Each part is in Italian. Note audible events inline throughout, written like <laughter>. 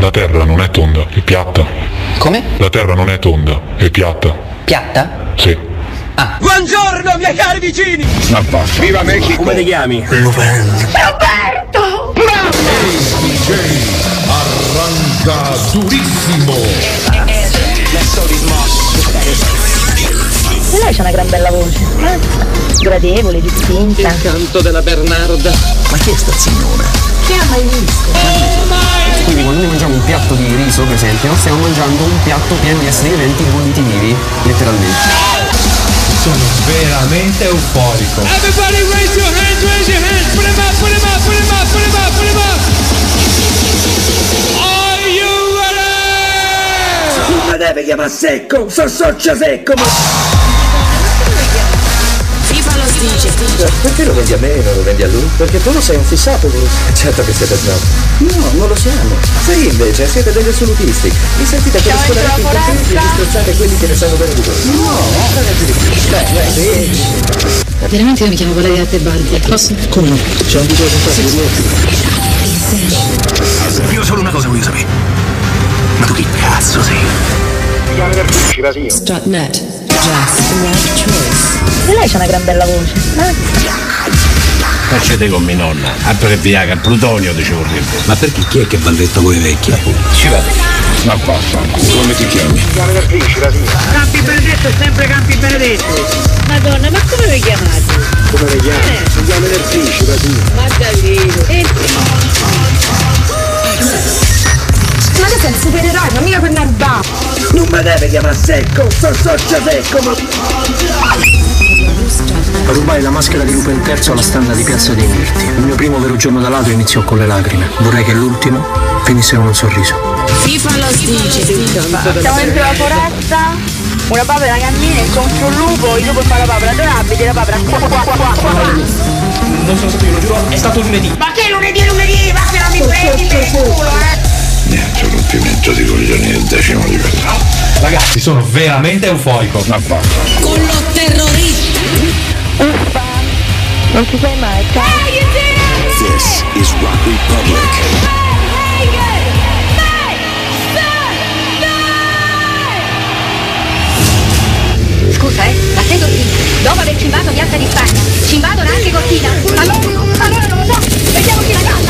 La terra non è tonda, è piatta. Come? La terra non è tonda, è piatta. Piatta? Sì. Buongiorno miei cari vicini! Ma basta. Viva Mexico! Come ti chiami? Roberto! Arranca durissimo. Lei c'ha una gran bella voce. eh? Gradevole, distinta. Il canto della Bernarda. Ma chi è sta signora? Che ha mai visto? Quindi quando noi mangiamo un piatto di riso, per esempio, stiamo mangiando un piatto pieno di esseri viventi bolliti vivi, letteralmente. Sono veramente euforico. Everybody raise your hands, raise your hands. Put 'em up, put 'em up, put 'em up, put 'em up, put 'em up. Are you ready? Mi deve chiamare secco, so socia secco, ma... Dice. Perché lo vendi a me e non lo vendi a lui? Perché tu lo sei un fissato, lui. Certo che siete snob. No, non lo siamo. Sei invece, siete degli assolutisti. Vi sentite per scolare i contenti e disprezzate quelli che ne sanno bene di voi. No, ragazzi di più. Dai, dai, sì. Veramente io mi chiamo Valeria Tebaldi. Posso? Come no? C'è un video con Io solo una cosa voglio sapere. Ma tu chi cazzo sei? Strutnet. Jazz. Right choice. E lei c'ha una gran bella voce. eh? Facete con mia nonna. Altro che Viagra, Plutonio dicevo prima. Ma perché chi è che va letto con i vecchi? Ci vado. Ma basta. Come ti chiami? Campi Benedetto è sempre Campi Benedetto. Madonna, ma come vi chiamate? Come le chiami? Si chiama Nerfici, Basile. Ma davvero? E Ma tu sei il supereroe, ma mica per narba. Non mi deve chiamare secco, so socia secco, ma... Rubai la maschera di Lupo il Terzo alla standa di Piazza dei Mirti. Il mio primo vero giorno da ladro iniziò con le lacrime. Vorrei che l'ultimo finisse con un sorriso. FIFA lo dice. Siamo dentro la foresta, una papera cammina incontro un lupo, il lupo fa la papera adorabile, la papera qua qua qua qua qua. Non sono stato io, lo giuro, è stato lunedì. Ma che lunedì lunedì? Ma che non mi prendi per il culo, eh? Niente rompimento di coglioni del decimo livello. Ragazzi, sono veramente euforico. Ma basta. Con lo terrorista. Uffa, non ti sei mai, ciao. This is Rock Republic. Scusa, eh, ma sei Cortina? Dopo aver cimbato Piazza di Spagna, cimbadono anche Cortina? Allora, allora non lo so, vediamo chi la canta?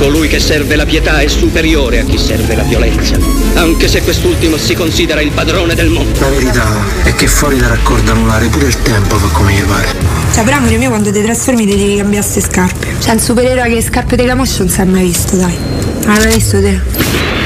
Colui che serve la pietà è superiore a chi serve la violenza, anche se quest'ultimo si considera il padrone del mondo. La verità è che fuori da raccordo anulare pure il tempo fa come gli pare. Cioè, però amore mio, quando ti trasformi ti devi cambiare queste scarpe. Cioè, il supereroe che le scarpe di camoscio non si è mai visto, dai. Non l'hai visto te?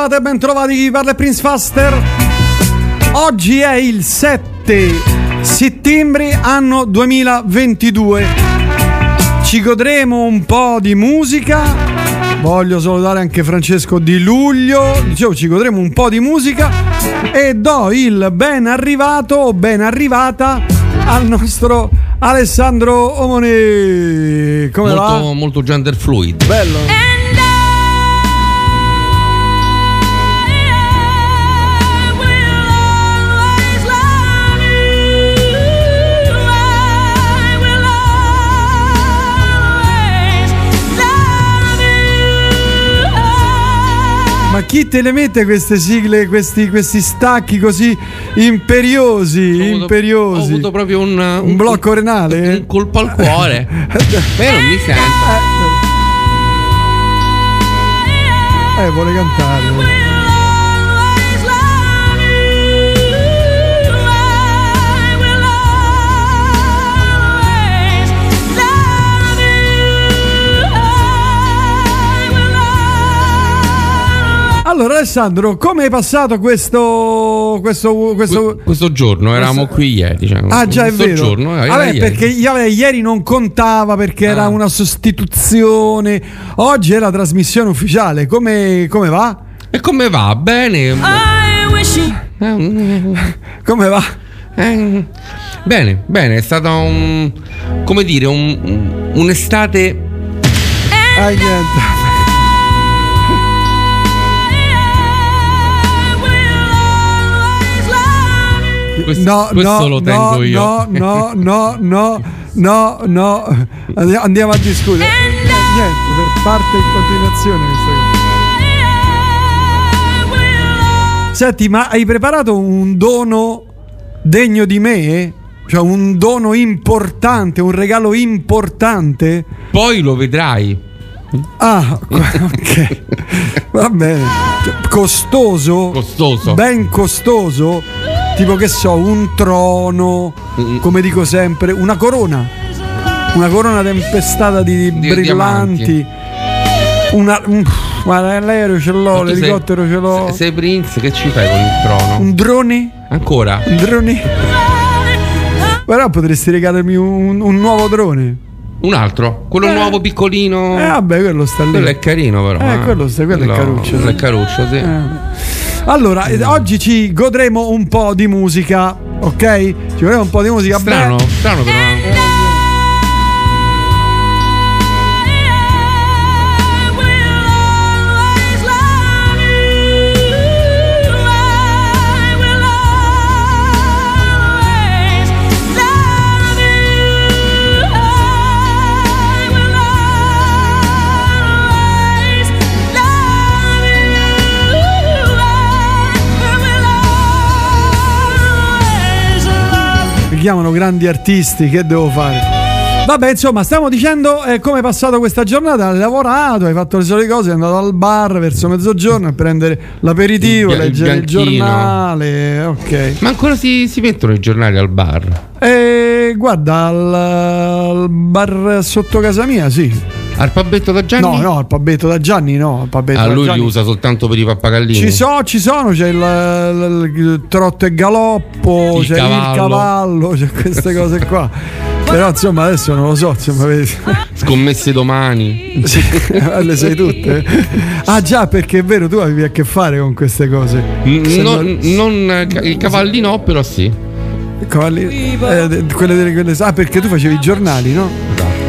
Ben trovate, ben trovati chi parla Prince Faster. Oggi è il 7 settembre anno 2022. Ci godremo un po' di musica. Voglio salutare anche Francesco Di Luglio. Dicevo, ci godremo un po' di musica. E do il ben arrivato o ben arrivata al nostro Alessandro Omone. Come molto, va? molto gender fluid. Bello. Ma chi te le mette queste sigle, questi, questi stacchi così imperiosi? Ho avuto- imperiosi. Ho avuto proprio un, Un blocco renale? Un colpo al cuore. Non mi sento. Eh, vuole cantare. Allora Alessandro, come hai passato questo questo questo Questo giorno eravamo qui ieri. Diciamo. Ah già è Questo vero. giorno, era Vabbè, ieri. perché vabbè, ieri non contava perché era Ah. una sostituzione. Oggi è la trasmissione ufficiale. Come, come va? E come va? Bene. Come va? Eh, bene, bene, è stata un. come dire, un- un- un'estate. Ah, niente. Questo, No, questo no, lo tengo no, io. no, no, no, no, no, no. Andiamo- a discutere. Niente, per parte in continuazione questa cosa. Senti, ma hai preparato un dono degno di me? Cioè un dono importante, un regalo importante? Poi lo vedrai. Ah, <laughs> ok. Va bene. Costoso? Costoso. Ben costoso? Tipo che so, un trono, Mm. come dico sempre, una corona. Una corona tempestata di, Di brillanti. Una, un, guarda, l'aereo ce l'ho, tu sei- l'elicottero ce l'ho. se- Sei Prince, che ci fai con il trono? Un drone? Ancora? Un drone? Però potresti regalarmi un, un nuovo drone. Un altro? Quello Eh. nuovo piccolino. Eh vabbè, quello sta lì. Quello è carino, però. Eh, quello sta- quello è caruccio, Quello sì. è caruccio, sì. Eh. Allora, eh, oggi ci godremo un po' di musica, ok? Ci godremo un po' di musica. Strano, Beh, strano però. Chiamano grandi artisti, che devo fare? Vabbè, insomma, stiamo dicendo eh, come è passato questa giornata. Hai lavorato, hai fatto le solite cose, è andato al bar verso mezzogiorno a prendere l'aperitivo, Il il leggere il, bianchino. giornale. Ok. Ma ancora si, si mettono i giornali al bar? E guarda, al, al bar sotto casa mia, sì. Al pabetto da Gianni? No, no, al pabetto da Gianni, no. Pabetto Ah, da lui Gianni. li usa soltanto per i pappagallini. Ci so, ci sono, c'è il, il- il trotto e galoppo, Il c'è cavallo. il cavallo, c'è queste cose qua. Però insomma adesso non lo so, insomma, vedi. Scommesse domani. Sì, <laughs> le sai tutte? Ah già, perché è vero, tu avevi a che fare con queste cose. Se Non, non- i cavalli no, però sì. Cavalli- eh, quelle, delle- quelle- ah, perché tu facevi i giornali, no?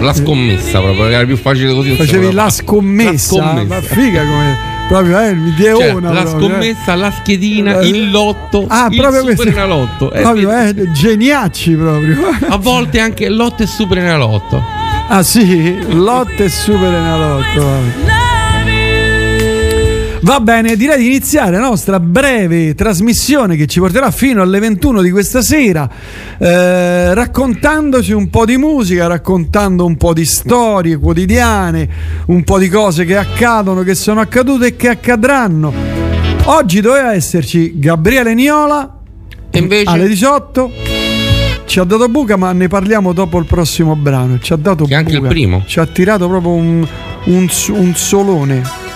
La scommessa proprio, era più facile così. Facevi la scommessa, La scommessa. ma figa come proprio eh, il Cioè, videona la proprio, eh. scommessa, la schedina, Eh, il lotto, Ah, il proprio super questo. enalotto. Eh, Proprio, eh, geniacci proprio. A volte anche lotto e super enalotto. Ah sì, Lotte e Super Enalotto. Va bene, direi di iniziare la nostra breve trasmissione che ci porterà fino alle 21 di questa sera, eh, raccontandoci un po' di musica, raccontando un po' di storie quotidiane, un po' di cose che accadono, che sono accadute e che accadranno. Oggi doveva esserci Gabriele Niola E invece alle 18. Ci ha dato buca, ma ne parliamo dopo il prossimo brano. Ci ha dato Che è anche il buca. primo. Ci ha tirato proprio un, un, un solone.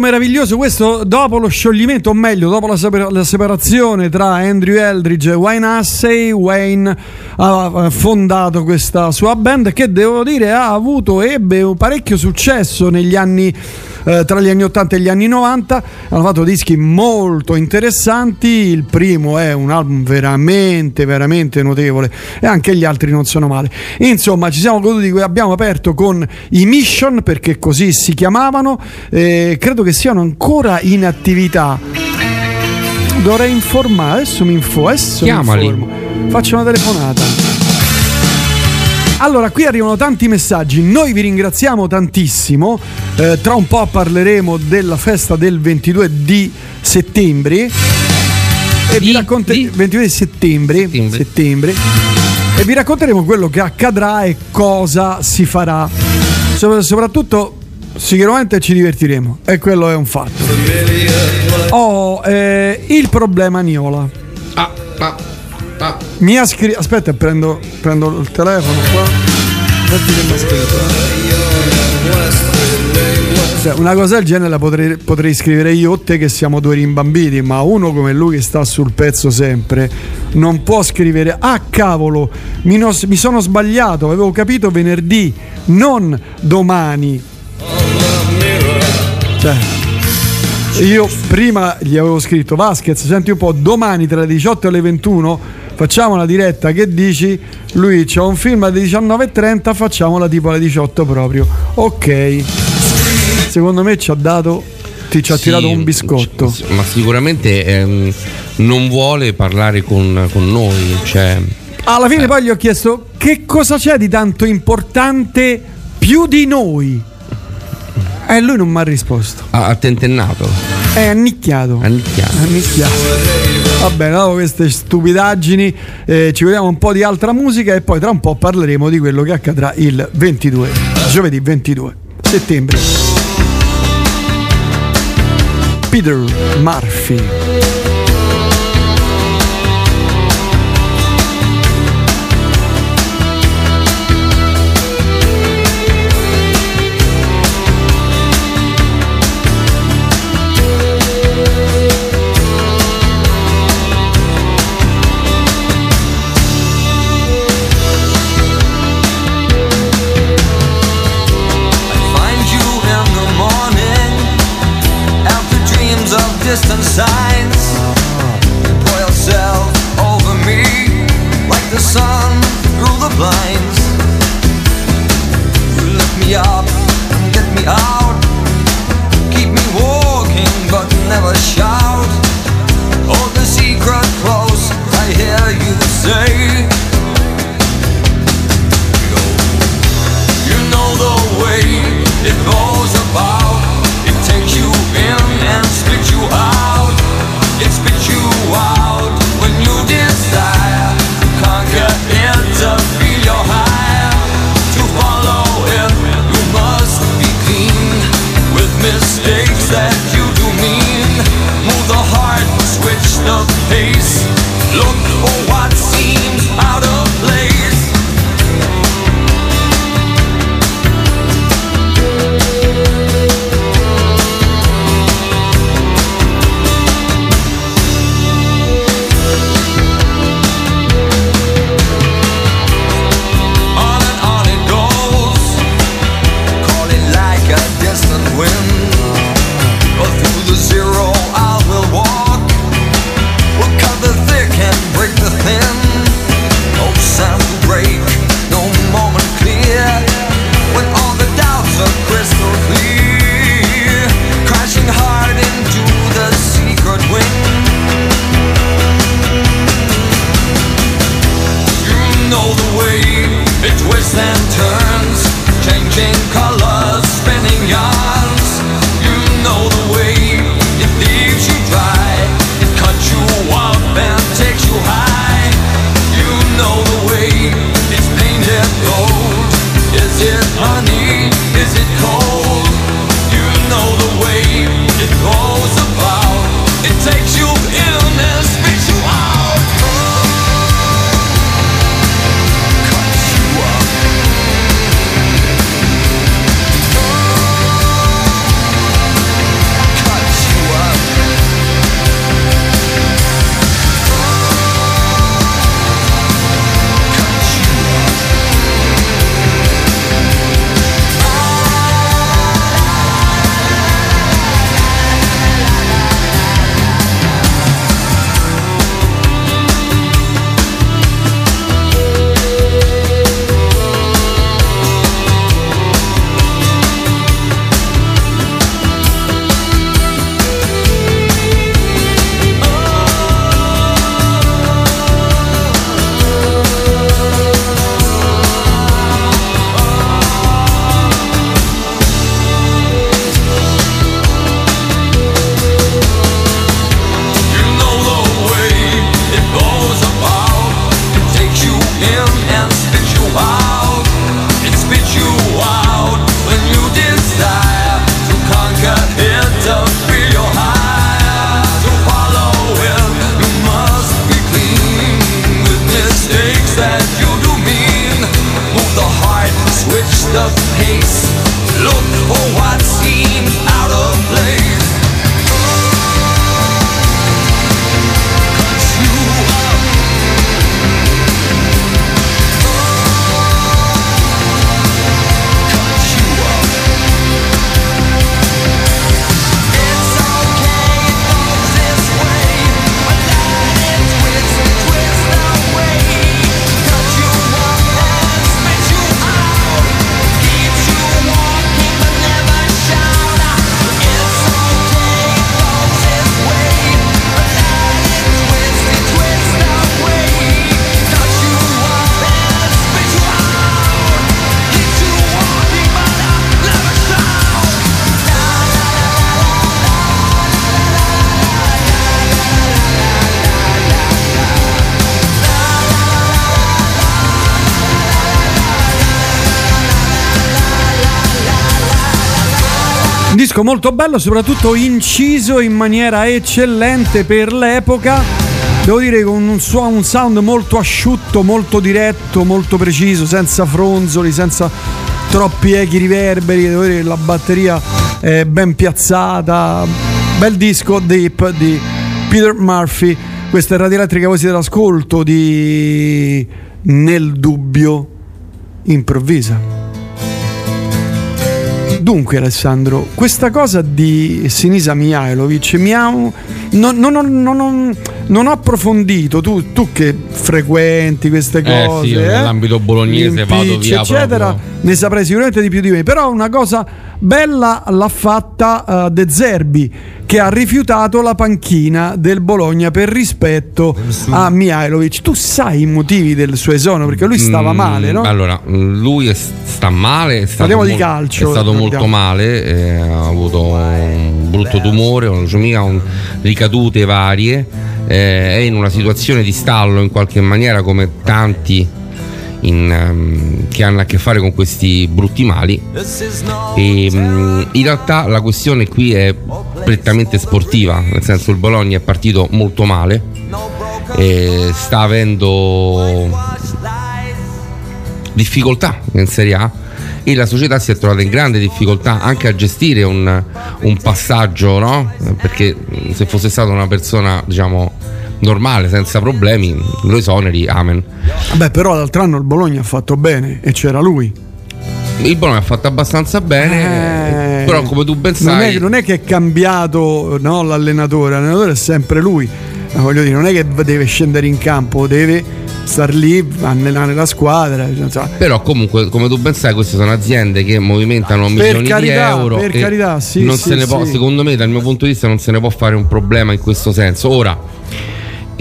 Meraviglioso, questo dopo lo scioglimento, o meglio, dopo la, sepa- la separazione tra Andrew Eldridge e Wayne Hussey, Wayne ha fondato questa sua band che devo dire ha avuto, ebbe parecchio successo negli anni eh, tra gli anni 80 e gli anni 90 hanno fatto dischi molto interessanti. Il primo è un album veramente veramente notevole e anche gli altri non sono male. Insomma ci siamo goduti abbiamo aperto con i Mission perché così si chiamavano eh, credo che siano ancora in attività. Dovrei informare adesso mi info adesso mi Chiamali. informo. faccio una telefonata. Allora, qui arrivano tanti messaggi, noi vi ringraziamo tantissimo, Eh, tra un po' parleremo della festa del 22 di settembre e vi racconte- 22 di settembre, settembre. e vi racconteremo quello che accadrà e cosa si farà. Sopra- soprattutto sicuramente ci divertiremo e quello è un fatto. Ho eh, il problema Niola. Ah, ah, ah. Mi ha scritto. Aspetta, prendo, prendo il telefono qua. Senti che mi ha scritto. Cioè, una cosa del genere la potrei, potrei scrivere io o te che siamo due rimbambiti, ma uno come lui che sta sul pezzo sempre non può scrivere ah cavolo, mi, no- mi sono sbagliato, avevo capito venerdì, non domani. Cioè, io prima gli avevo scritto Vasquez, senti un po', domani tra le 18 e le 21 facciamo la diretta, che dici? Lui c'ha un film alle 19.30, facciamola tipo alle 18 proprio. Ok. Secondo me ci ha dato, ti ci ha Sì, tirato un biscotto. Ma sicuramente ehm, non vuole parlare con, con noi. Cioè, Alla fine poi gli ho chiesto che cosa c'è di tanto importante più di noi. E lui non mi ha risposto. ha, ha tentennato. È annicchiato. Annicchiato. Annicchiato. Va bene, dopo queste stupidaggini eh, ci vediamo un po' di altra musica e poi tra un po' parleremo di quello che accadrà il 22, giovedì 22 settembre. Peter Murphy. Molto bello, soprattutto inciso in maniera eccellente per l'epoca. Devo dire con un, suo- un sound molto asciutto, molto diretto, molto preciso, senza fronzoli, senza troppi echi riverberi. Devo dire che la batteria è ben piazzata. Bel disco deep di Peter Murphy. Questa è Radio Elettrica, voi siete all'ascolto di Nel dubbio improvvisa. Dunque Alessandro, questa cosa di Sinisa Mihailovic mi ha... Non, non ho- non non ho approfondito, tu, tu che frequenti queste Eh, cose, sì, io nell'ambito bolognese vado via eccetera, proprio. ne saprai sicuramente di più di me, però una cosa bella l'ha fatta eh, De Zerbi che ha rifiutato la panchina del Bologna per rispetto a Mihailovic. Tu sai i motivi del suo esonero perché lui stava Mm, male, no? Allora, lui sta male. È stato Parliamo di mol- calcio, È stato molto male. eh, ha avuto un brutto tumore, una leucemia, un- ricadute varie. eh, è in una situazione di stallo in qualche maniera, come tanti in, ehm, che hanno a che fare con questi brutti mali. E, mm, in realtà la questione qui è prettamente sportiva, nel senso il Bologna è partito molto male. sta avendo difficoltà in Serie A e la società si è trovata in grande difficoltà anche a gestire un, un passaggio, no? Perché mh, se fosse stata una persona, diciamo, normale, senza problemi, lo esoneri, amen. Vabbè, però l'altro anno il Bologna ha fatto bene e c'era lui. Il Bologna ha fatto abbastanza bene, Eh, però come tu ben non sai... è, non è che è cambiato no, l'allenatore, l'allenatore è sempre lui. Ma Voglio dire, non è che deve scendere in campo, deve star lì, allenare la squadra. cioè. Però comunque, come tu ben sai, queste sono aziende che movimentano Per milioni carità, di euro. per carità, sì, non sì, se ne può, secondo me, dal mio punto di vista, non se ne può fare un problema in questo senso. Ora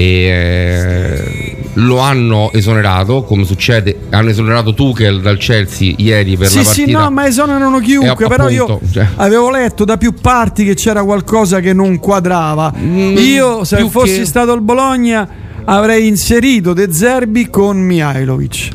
eh, lo hanno esonerato, come succede, hanno esonerato Tuchel dal Chelsea ieri per Sì, la sì, partita. no, ma esonerano chiunque. Eh, però io appunto, cioè. avevo letto da più parti che c'era qualcosa che non quadrava. io, se Mm, fossi che- stato il Bologna, avrei inserito De Zerbi con Mihailovic.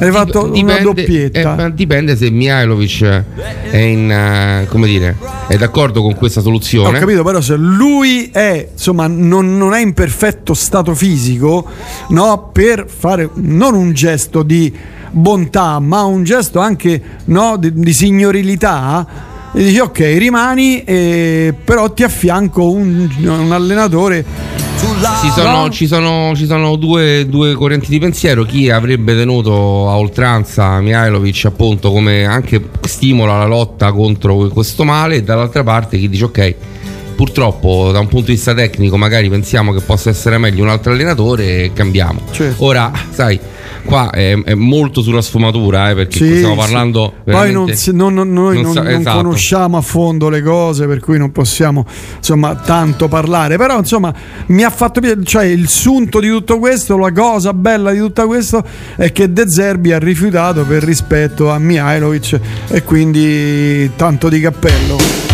Avrei fatto una Dipende- doppietta. eh, dipende se Mihailovic è in come dire è d'accordo con questa Ho soluzione. capito, però se lui è, insomma, non, non è in perfetto stato fisico, no, per fare non un gesto di bontà, ma un gesto anche no, di, di signorilità, e dici ok, rimani, eh, però ti affianco un, un allenatore. Ci sono, ci sono- ci sono due, due correnti di pensiero. Chi avrebbe tenuto a oltranza Mihailovic appunto come anche stimolo alla lotta contro questo male, e dall'altra parte chi dice ok. Purtroppo, da un punto di vista tecnico, magari pensiamo che possa essere meglio un altro allenatore e cambiamo. Certo. Ora, sai, qua è, è molto sulla sfumatura, eh, perché Sì, stiamo sì. parlando. Poi non, non- non- noi non esatto. conosciamo a fondo le cose, per cui non possiamo insomma tanto parlare. Però insomma mi ha fatto piacere, cioè il sunto di tutto questo, la cosa bella di tutto questo è che De Zerbi ha rifiutato per rispetto a Mihailovic e quindi tanto di cappello.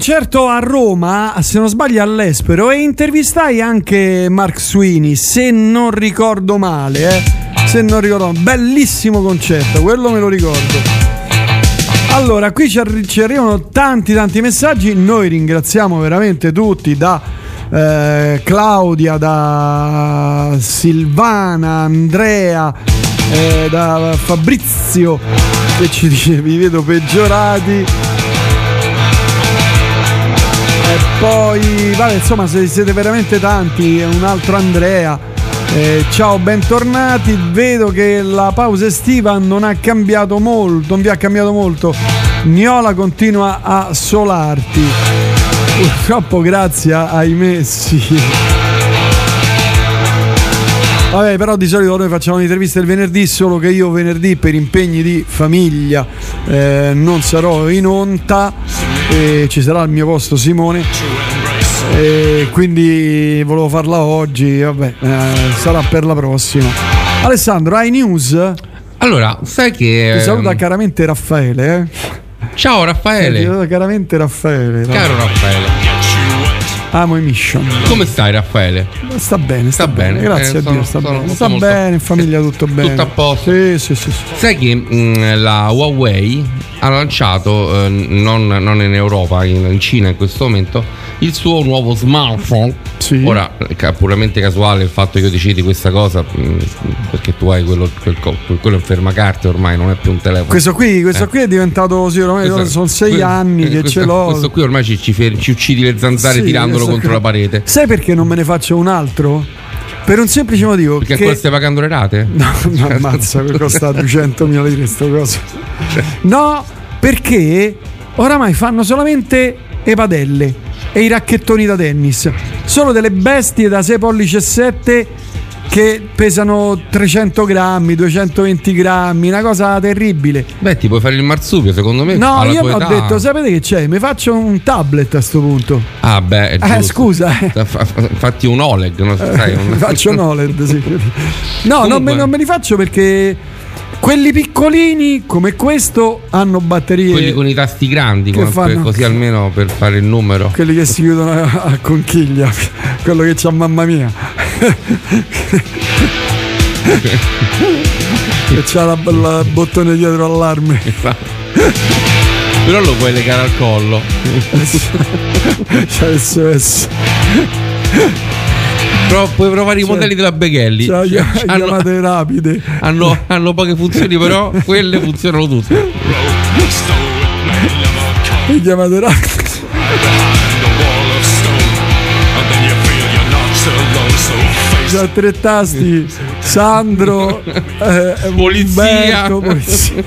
Concerto a Roma, se non sbaglio all'Espero, e intervistai anche Mark Sweeney, se non ricordo male, eh. Se non ricordo, bellissimo concerto, quello me lo ricordo. Allora, qui ci, arri- ci arrivano tanti tanti messaggi, noi ringraziamo veramente tutti da eh, Claudia, da Silvana, Andrea, eh, da Fabrizio che ci dice vi vedo peggiorati. E poi, vabbè, insomma, se siete veramente tanti, un altro Andrea. Eh, ciao, bentornati. Vedo che la pausa estiva non ha cambiato molto, non vi ha cambiato molto. Niola continua a solarti. Purtroppo grazie ai messi. Vabbè, però di solito noi facciamo le interviste il venerdì, solo che io venerdì per impegni di famiglia eh, non sarò in onta e ci sarà al mio posto Simone. E quindi volevo farla oggi, vabbè, eh, sarà per la prossima. Alessandro, hai news? Allora, sai che. Ti saluta caramente Raffaele, eh? Ciao ti Raffaele. saluta caramente Raffaele. Caro Raffaele. Amo i mission. Come stai Raffaele? Sta bene, sta, Sta bene. bene, Grazie eh, a Dio, sta sono- bene. sono Sta molto- bene, in famiglia <laughs> tutto bene. Tutto a posto? Sì, sì, sì. sì. Sai che mh, la Huawei ha lanciato, eh, non, non in Europa, in, in Cina in questo momento, il suo nuovo smartphone. Ora, è puramente casuale il fatto che io decidi questa cosa, mh, perché tu hai quello, quel, quello in fermacarte ormai, non è più un telefono. Questo qui, questo Eh. qui è diventato, sì, ormai Questo- sono sei que- anni eh, che questo- ce l'ho. Questo qui ormai ci, ci fer- ci uccidi le zanzare Sì, tirandolo questo contro qui. la parete. Sai perché non me ne faccio un altro? Per un semplice motivo. Perché che... ancora stai pagando le rate? <laughs> No, no, ammazza, <laughs> che costa 200.000 lire sto coso. <laughs> No, perché oramai fanno solamente le padelle e i racchettoni da tennis. Solo delle bestie da 6 pollici e 7 che pesano 300 grammi, 220 grammi, una cosa terribile. Beh, ti puoi fare il marsupio, secondo me. No, io ho età- detto, sapete che c'è? Mi faccio un tablet a sto punto. Ah, beh, Eh, scusa, eh. Fa- fa- Fatti un OLED, no? sai, un- Mi <laughs> faccio un OLED, sì. <laughs> No, non, me, non me li faccio perché quelli piccolini come questo hanno batterie. Quelli con i tasti grandi, come- fanno? così almeno per fare il numero. Quelli che si chiudono a, a conchiglia, quello che c'ha mamma mia. che <laughs> c'ha la, la bottone dietro all'arme. Però lo puoi legare al collo. <laughs> c'ha SOS. Però puoi provare i Cioè, modelli della Beghelli. Cioè, chia- hanno, chiamate rapide. hanno- hanno poche funzioni, però quelle funzionano tutte. Le chiamate rapide. C'ha tre tasti. Sandro. eh, <laughs> Polizia. Umberto, polizia.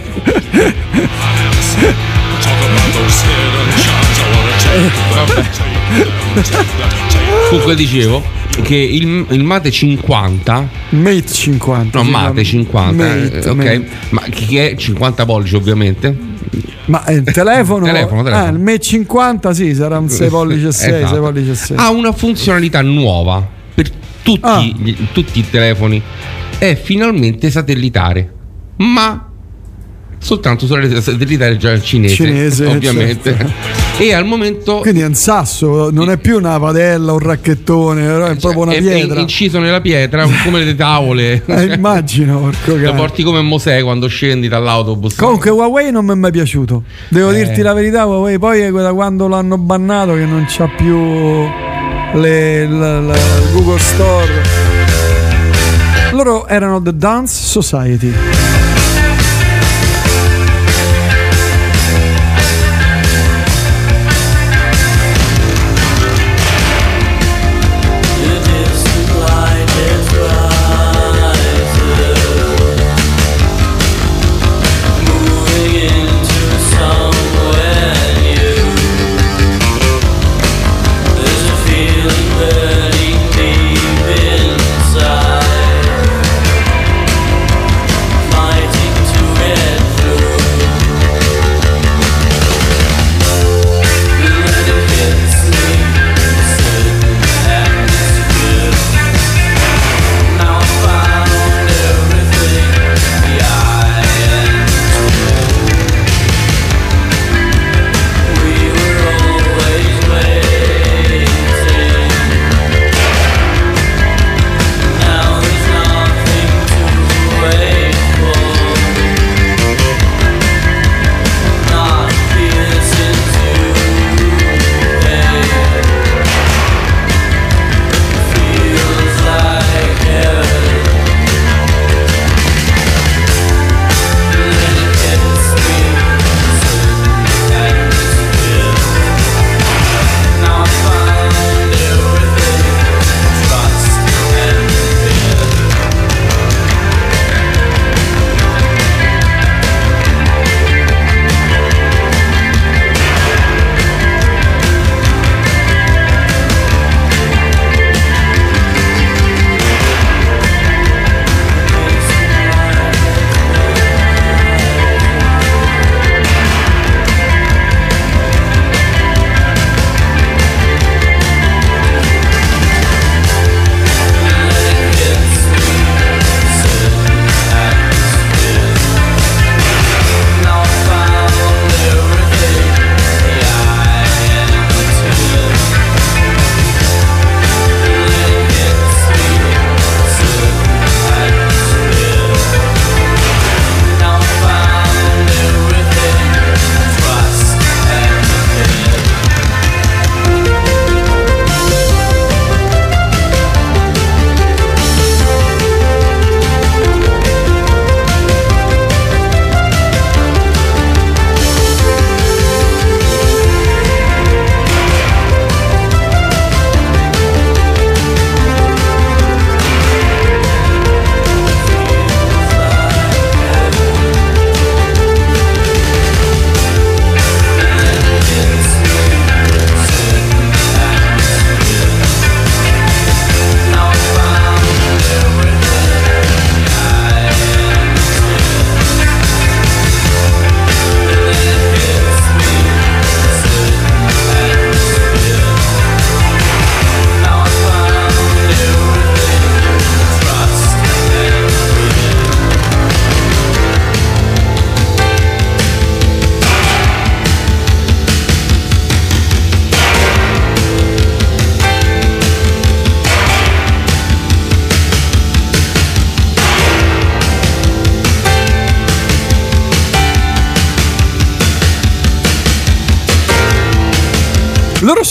Vabbè. Comunque dicevo che il, il Mate 50 Mate 50. No, Mate chiama. 50, Mate, eh, ok, Mate. ma che è 50 pollici ovviamente. Ma eh, il telefono, Telefono, <laughs> telefono. Ah, il Mate 50 sì, sarà un 6 pollici e 6, Esatto. 6 pollici e 6. Ha una funzionalità nuova per tutti, Ah. gli- tutti i telefoni. È finalmente satellitare, ma soltanto sulla rete satellitare già cinese, Cinese, ovviamente. certo. E al momento Quindi è un sasso, non è più una padella, un racchettone, è proprio una è, è pietra. inciso nella pietra come le tavole. <laughs> Eh, immagino, porco Lo porti come Mosè quando scendi dall'autobus. Comunque Huawei non mi è mai piaciuto. Devo Eh. dirti la verità, Huawei poi è da quando l'hanno bannato che non c'ha più le, la- la- il Google Store. Loro erano The Dance Society.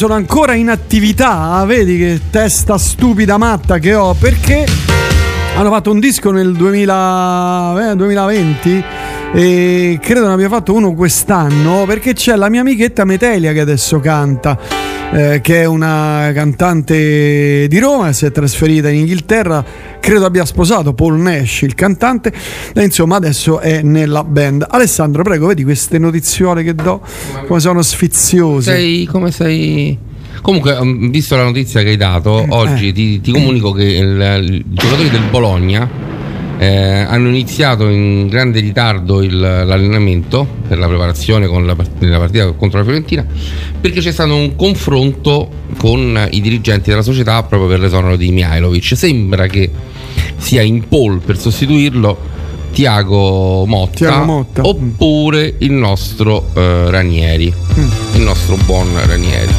Sono ancora in attività, vedi che testa stupida matta che ho, perché hanno fatto un disco nel 2000, eh, 2020 e credo ne abbia fatto uno quest'anno perché c'è la mia amichetta Metelia che adesso canta. Eh, che è una cantante di Roma, si è trasferita in Inghilterra, credo abbia sposato Paul Nash, il cantante, e insomma adesso è nella band. Alessandro, prego, vedi queste notiziole che do, come sono sfiziose. Sei come sei. Comunque, um, visto la notizia che hai Eh. dato, oggi ti, ti comunico che il- i giocatori del Bologna eh, hanno iniziato in grande ritardo il- l'allenamento per la preparazione con la, della partita contro la Fiorentina perché c'è stato un confronto con i dirigenti della società proprio per l'esonero di Mihailovic. Sembra che sia in pole per sostituirlo Tiago Motta, Thiago Motta. oppure il nostro eh, Ranieri, Mm. il nostro buon Ranieri.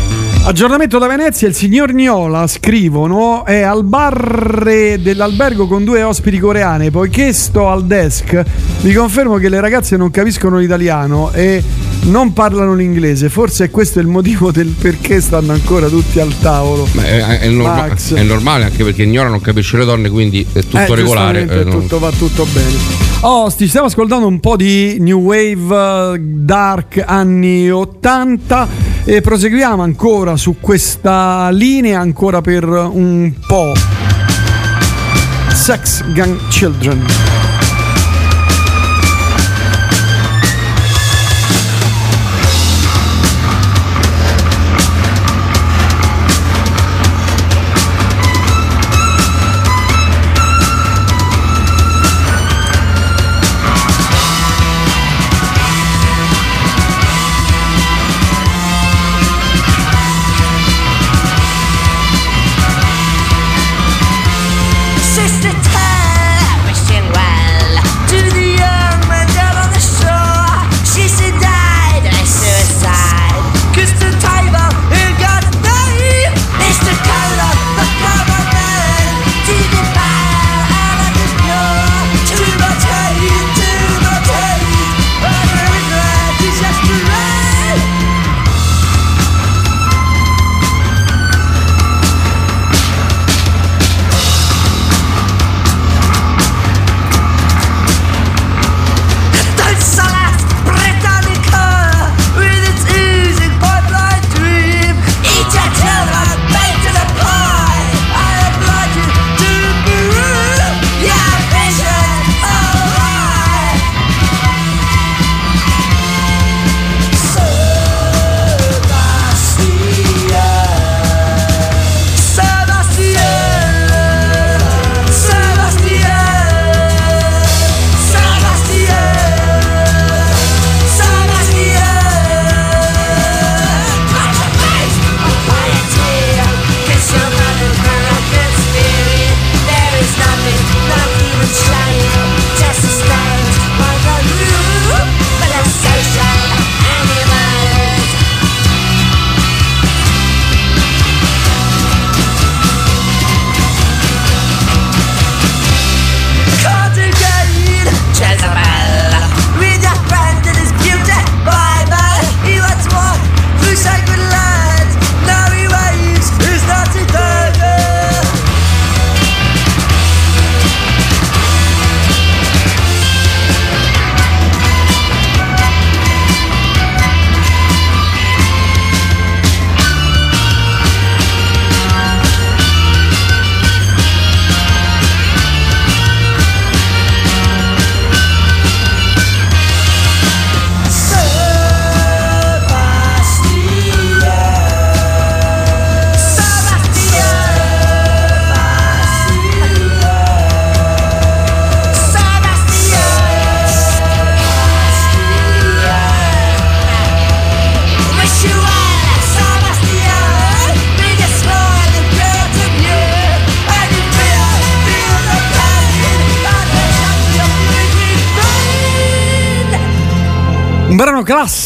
Aggiornamento da Venezia, il signor Gnola, scrivono, è al bar dell'albergo con due ospiti coreane, poiché sto al desk, vi confermo che le ragazze non capiscono l'italiano e non parlano l'inglese, forse è questo il motivo del perché stanno ancora tutti al tavolo. Ma è, è norma- è normale anche perché Ignora non capisce le donne, quindi è tutto Eh, regolare. eh, non- tutto, va tutto bene. Oh, sti stiamo ascoltando un po' di New Wave Dark anni 80 e proseguiamo ancora su questa linea ancora per un po'. Sex Gang Children.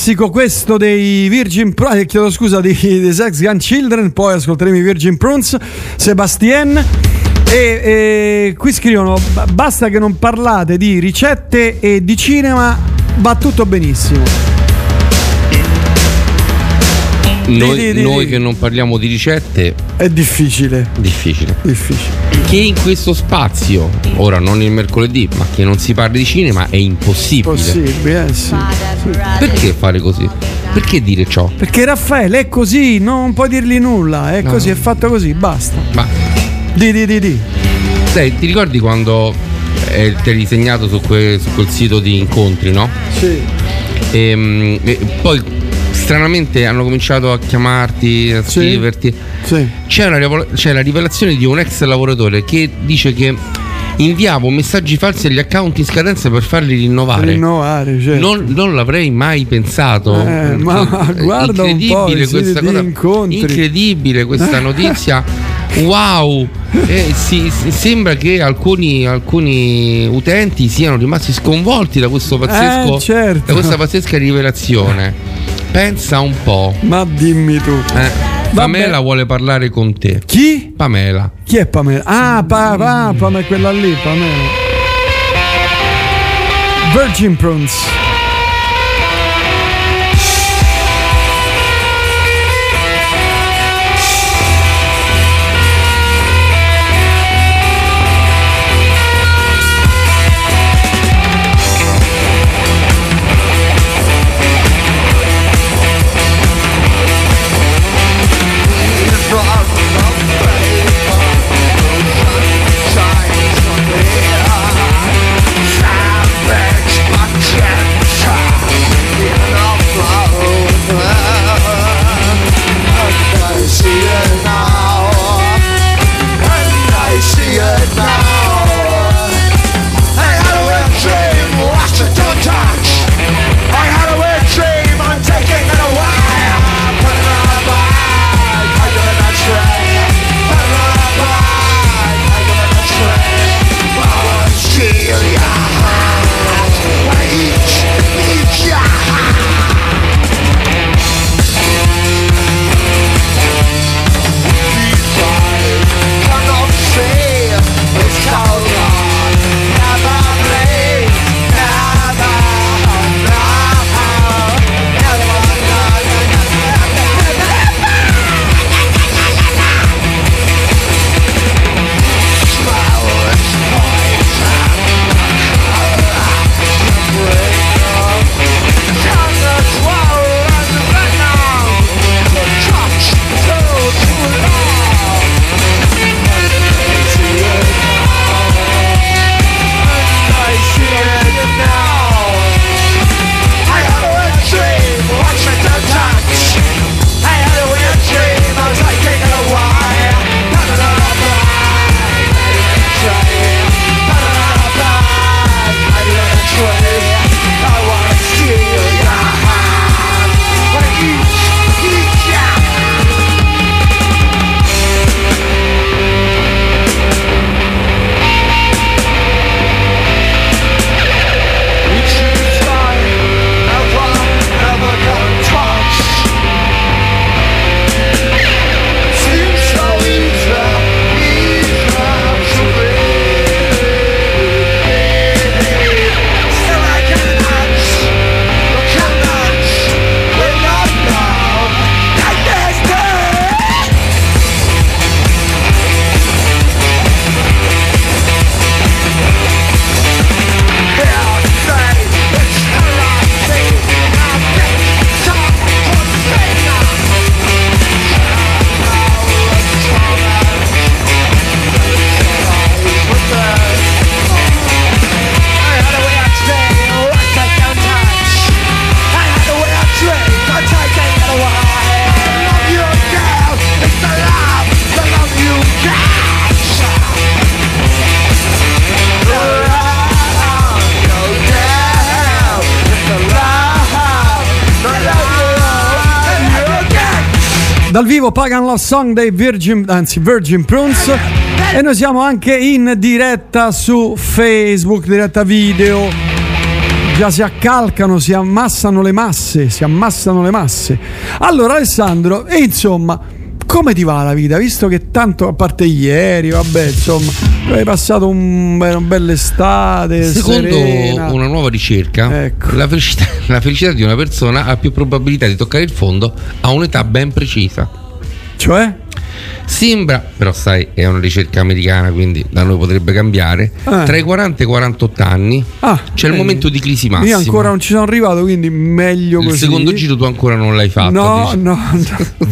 Classico questo dei Virgin Pro, eh, chiedo scusa, dei, dei Sex Gun Children, poi ascolteremo i Virgin Prunes, Sebastien. E, e qui scrivono: "Ba- basta che non parlate di ricette e di cinema, va tutto benissimo. Noi, noi che non parliamo di ricette, È difficile. difficile. Difficile. Che in questo spazio, ora non il mercoledì, ma che non si parli di cinema è impossibile. Possibile, eh sì. Perché fare così? Perché dire ciò? Perché Raffaele è così, non puoi dirgli nulla, è No. così, è fatto così, basta. Ma Di di di di. sai, ti ricordi quando eh, ti eri segnato su, que- su quel sito di incontri, no? Sì. E, mm, e poi stranamente hanno cominciato a chiamarti, a scriverti. Sì. C'è, una c'è la rivelazione di un ex lavoratore che dice che inviavo messaggi falsi agli account in scadenza per farli rinnovare. Rinnovare, certo. Non, non l'avrei mai pensato. Eh, ma guarda un po' incredibile questa cosa. incontri. Incredibile questa notizia. <laughs> Wow! Eh, sì, sembra che alcuni, alcuni utenti siano rimasti sconvolti da questo pazzesco Eh, certo. da questa pazzesca rivelazione. Pensa un po'. Ma dimmi tu. Eh, Pamela vuole parlare con te. Chi? Pamela. Chi è Pamela? Ah, pa, pa, Pamela, quella lì, Pamela. Virgin Prawns. Dal vivo Pagan Love Song dei Virgin, anzi Virgin Prunes e noi siamo anche in diretta su Facebook, diretta video. Già si accalcano, si ammassano le masse, si ammassano le masse. Allora Alessandro, e insomma, come ti va la vita? Visto che tanto, a parte ieri, vabbè, insomma, hai passato un, una bella estate. Secondo serena. una nuova ricerca, Ecco. la, felicità, <laughs> la felicità di una persona ha più probabilità di toccare il fondo a un'età ben precisa. Cioè? Sembra, però sai, è una ricerca americana, quindi da noi potrebbe cambiare. Eh. Tra i 40 e i 48 anni Ah, c'è il vedi. momento di crisi massima. Io ancora non ci sono arrivato, quindi meglio il così. secondo giro tu ancora non l'hai fatto. No, dici. no, <laughs> no.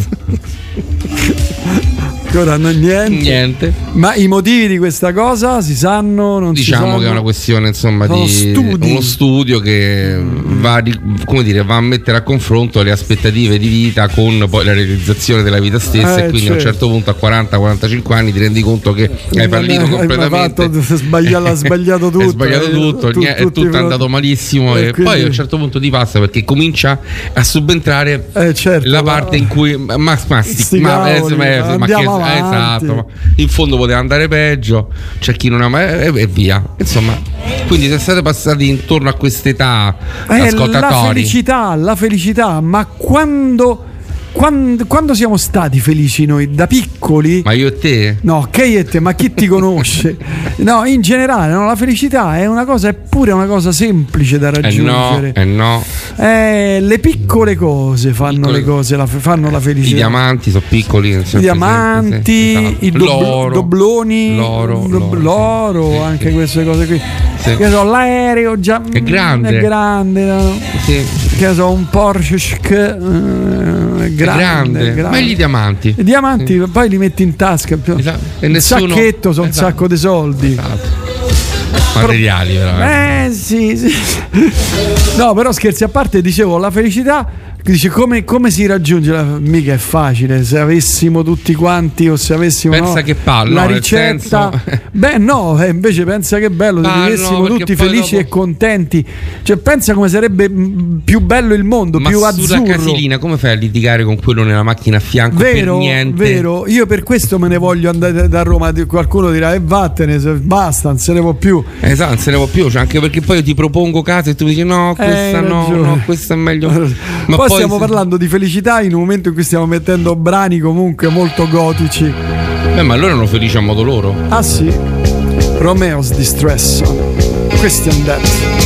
Yeah. <laughs> Ancora no, niente. Niente. Ma i motivi di questa cosa si sanno? Non si Diciamo sanno? che è una questione insomma Sono di studi. uno studio che va, dire, va a mettere a confronto le aspettative di vita con poi la realizzazione della vita stessa Eh, e quindi a un certo. certo punto a 40-45 anni ti rendi conto che hai fallito Hai completamente fatto- sbagliato- ha sbagliato <laughs> tutto. Hai sbagliato eh, tutto, tu- nie- è tutti tutto pro- andato malissimo E e, quindi- poi a un certo punto ti passa perché comincia a subentrare Eh, certo, la ma- parte in cui ma, ma, ma, ma- eh, ma- eh, ma che- andiamo eh, avanti. esatto, in fondo poteva andare peggio c'è chi non ama e, e via insomma quindi se siete passati intorno a quest'età Eh, la ascoltatori felicità, la felicità, ma quando, quando, quando siamo stati felici noi da piccoli? ma io e te No, che io e te, ma chi ti conosce? No, in generale, no, la felicità è una cosa, è pure una cosa semplice da eh no raggiungere. eh no Eh, le piccole cose fanno Piccole- le cose, la fanno la i felicità. diamanti sono piccoli nel I senso diamanti, semplice, sì, i esatto. doblo- l'oro dobloni, l'oro, dob- l'oro, l'oro, sì, anche queste cose qui. Sì. Che so, l'aereo già È grande. è grande, no? Sì. Che so, un Porsche sch- eh, grande, grande. grande. ma i diamanti I diamanti poi li metti in tasca. Esatto. E Il nessuno- sacchetto sono un Esatto. sacco di soldi. materiali veramente Eh sì, sì. <laughs> No, però scherzi a parte, dicevo, la felicità. Dice come, come si raggiunge? La... Mica è facile. Se avessimo tutti quanti, o se avessimo Pensa no, che pallo, la ricetta. senso- Beh, no, eh, invece pensa che bello. Se vivessimo tutti felici dopo- e contenti. Cioè, pensa come sarebbe mh, più bello il mondo, ma più sulla azzurro. casilina come fai a litigare con quello nella macchina a fianco Vero, vero, io per questo me ne voglio andare da Roma. Qualcuno dirà: E vattene, se- basta, non se ne può più. Esatto, non se ne può più, cioè, anche perché poi io ti propongo case e tu mi dici no, questa Eh, no, no, questa è meglio. <laughs> Ma poi, poi stiamo parlando di felicità in un momento in cui stiamo mettendo brani comunque molto gotici. Beh, ma loro erano felici a modo loro. Ah sì, Romeo's Distress, Christian Death.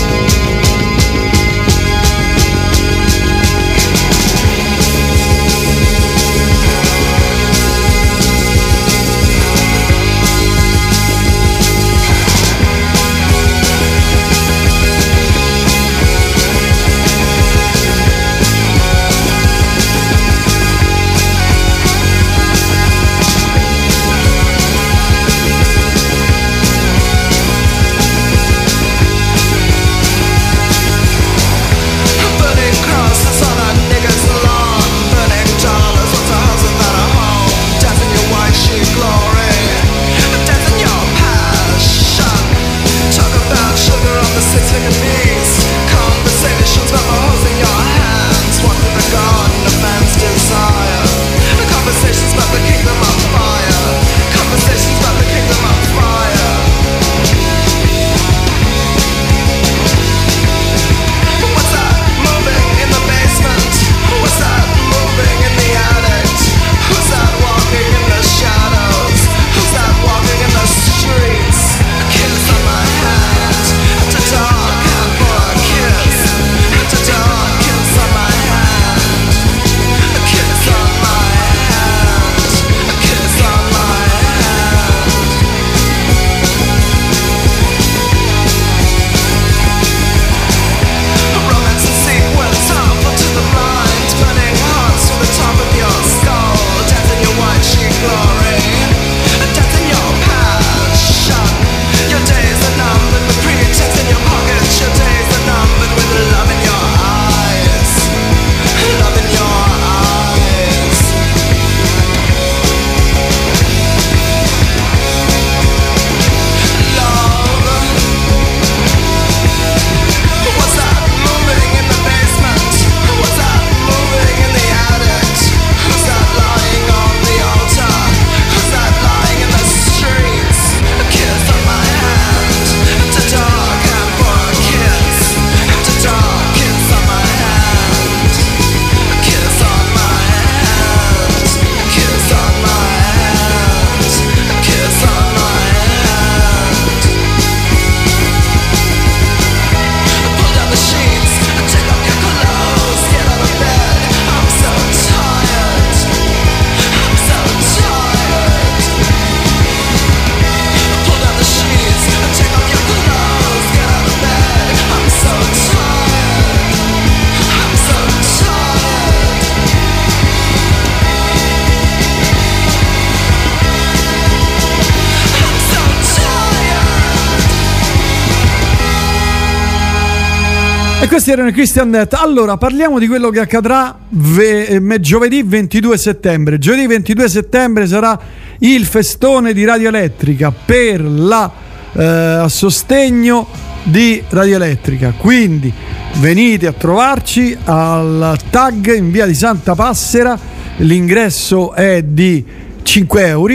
Questi erano i Christian Death. Allora, parliamo di quello che accadrà ve- eh, giovedì 22 settembre. Giovedì 22 settembre sarà il festone di Radio Elettrica per la eh, sostegno di Radio Elettrica. Quindi venite a trovarci al tag in via di Santa Passera. L'ingresso è di 5 euro.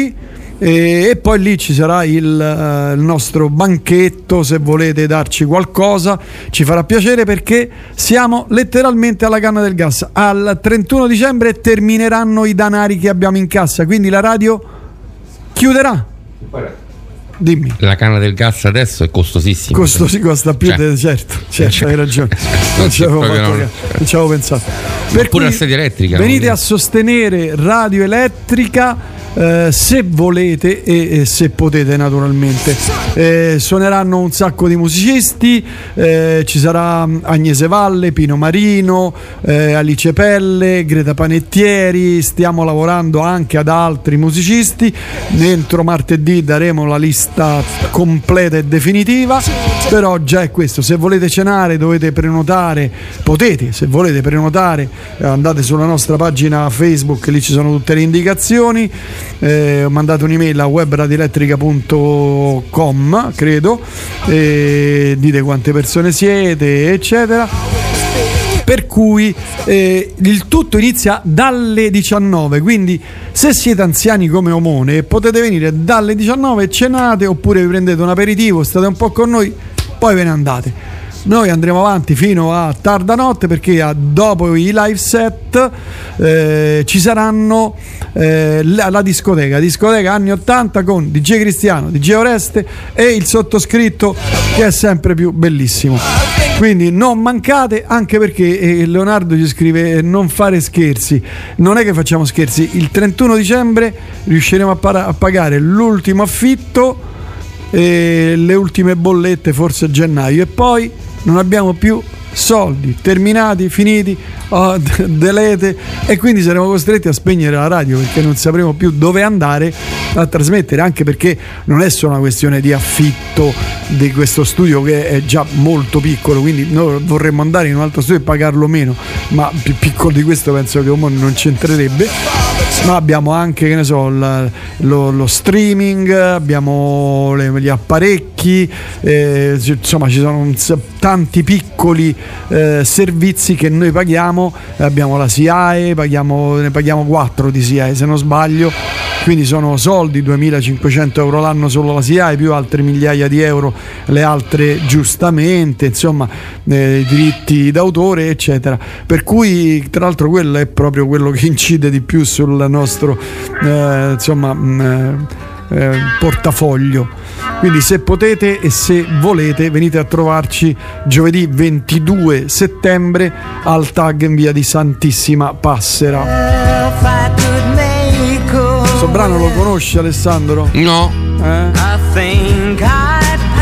E, e poi lì ci sarà il, eh, il nostro banchetto se volete darci qualcosa ci farà piacere perché siamo letteralmente alla canna del gas al 31 dicembre termineranno i danari che abbiamo in cassa quindi la radio chiuderà dimmi La canna del gas adesso è costosissima. Costo si costa più, Cioè, de- certo, certo, cioè, hai ragione. <laughs> Non ci avevo, fatto non- non ci avevo pensato. Oppure la sedia elettrica, Venite a sostenere Radio Elettrica. Eh, se volete e, e se potete naturalmente. Eh, suoneranno un sacco di musicisti eh, ci sarà Agnese Valle, Pino Marino eh, Alice Pelle, Greta Panettieri stiamo lavorando anche ad altri musicisti. Entro martedì daremo la lista completa e definitiva però già è questo. Se volete cenare dovete prenotare potete se volete prenotare andate sulla nostra pagina Facebook lì ci sono tutte le indicazioni eh, mandate un'email a webradielettrica.com credo. E dite quante persone siete eccetera. Per cui eh, il tutto inizia dalle 19 quindi se siete anziani come Omone potete venire dalle 19 cenate oppure vi prendete un aperitivo state un po' con noi poi ve ne andate noi andremo avanti fino a tarda notte perché a- dopo i live set eh, ci saranno eh, la, la discoteca, discoteca anni 80 con DJ Cristiano, DJ Oreste e il sottoscritto che è sempre più bellissimo. Quindi non mancate anche perché eh, Leonardo ci scrive eh, non fare scherzi. Non è che facciamo scherzi, il 31 dicembre riusciremo a, para- a pagare l'ultimo affitto e le ultime bollette forse a gennaio. E poi non abbiamo più soldi terminati, finiti, d- <laughs> delete e quindi saremo costretti a spegnere la radio perché non sapremo più dove andare a trasmettere anche perché non è solo una questione di affitto di questo studio che è già molto piccolo quindi noi vorremmo andare in un altro studio e pagarlo meno ma più piccolo di questo penso che Omone non c'entrerebbe. Ma abbiamo anche che ne so la- lo, lo streaming abbiamo le- gli apparecchi eh, ci- insomma ci sono tanti piccoli eh, servizi che noi paghiamo. Abbiamo la SIAE paghiamo, ne paghiamo 4 di SIAE se non sbaglio. Quindi sono soldi 2500 euro l'anno solo la SIAE più altre migliaia di euro le altre giustamente insomma eh, i diritti d'autore eccetera. Per cui tra l'altro quello è proprio quello che incide di più sul nostro eh, insomma mh, eh, portafoglio quindi se potete e se volete venite a trovarci giovedì 22 settembre al tag in via di Santissima Passera questo brano lo conosci Alessandro? No. Eh?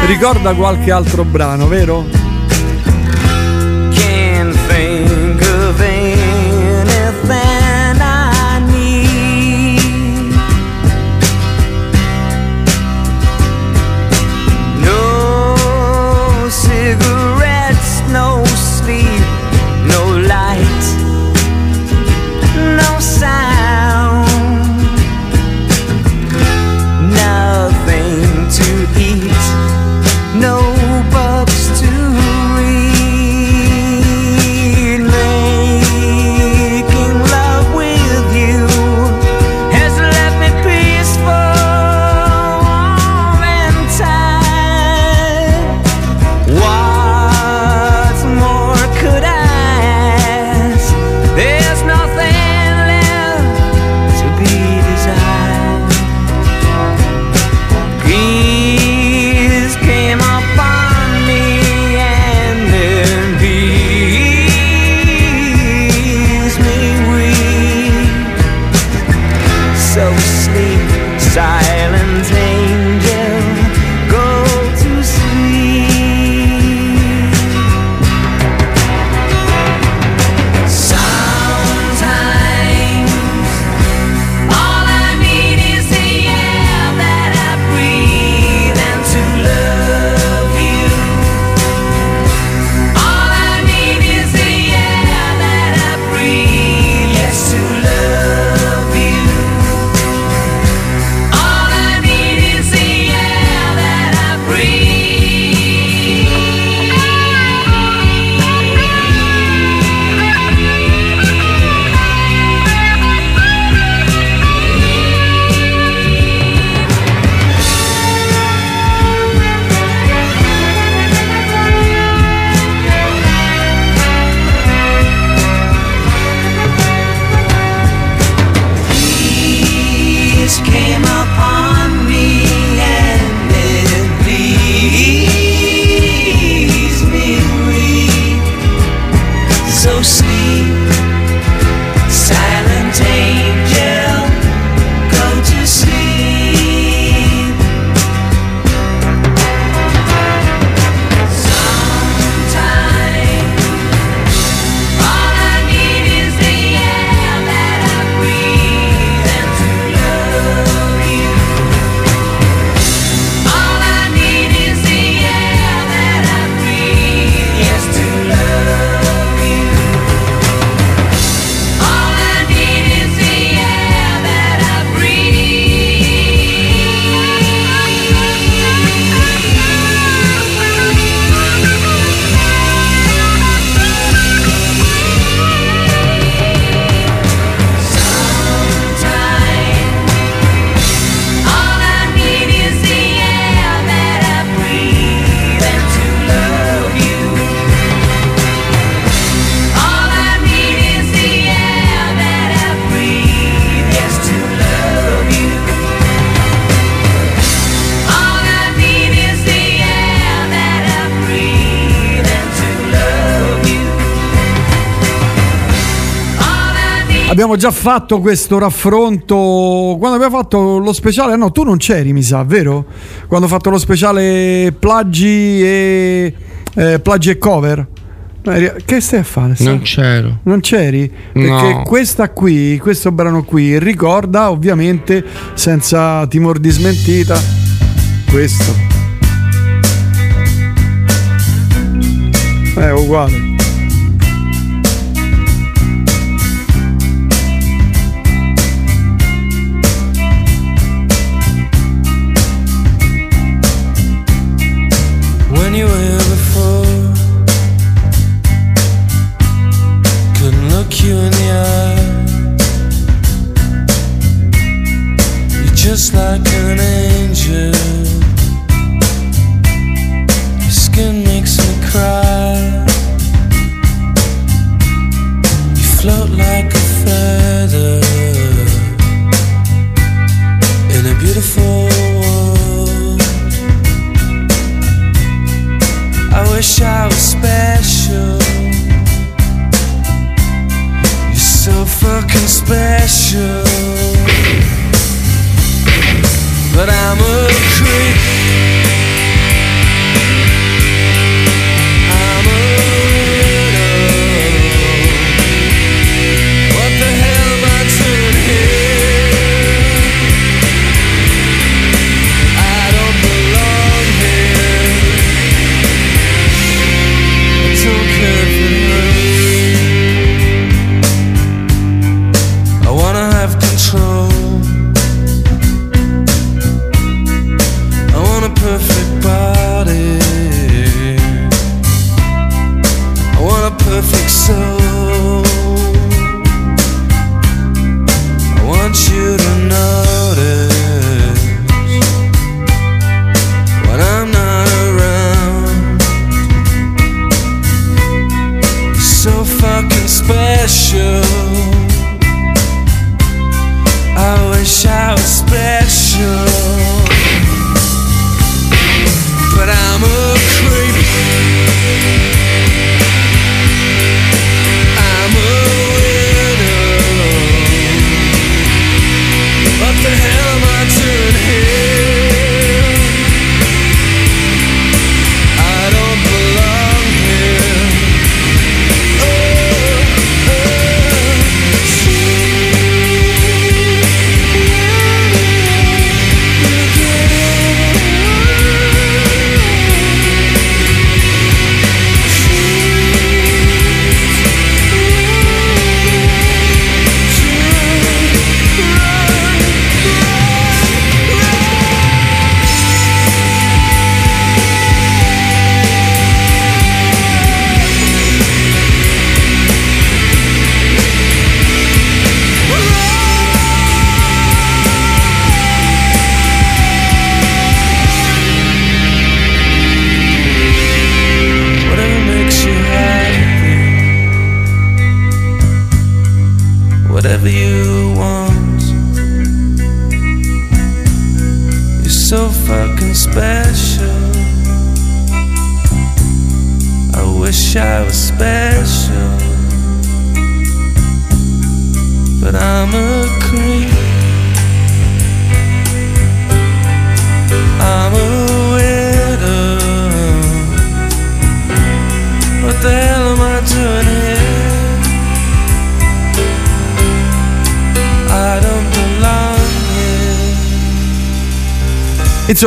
Ricorda qualche altro brano, vero? Già fatto questo raffronto quando abbiamo fatto lo speciale. No, tu non c'eri, mi sa, vero? Quando ho fatto lo speciale plagi e eh, plagi e cover. Eh, Che stai a fare? Non c'ero. Non c'eri? Perché No. questa qui, questo brano qui, ricorda ovviamente, senza timor di smentita, questo. È uguale.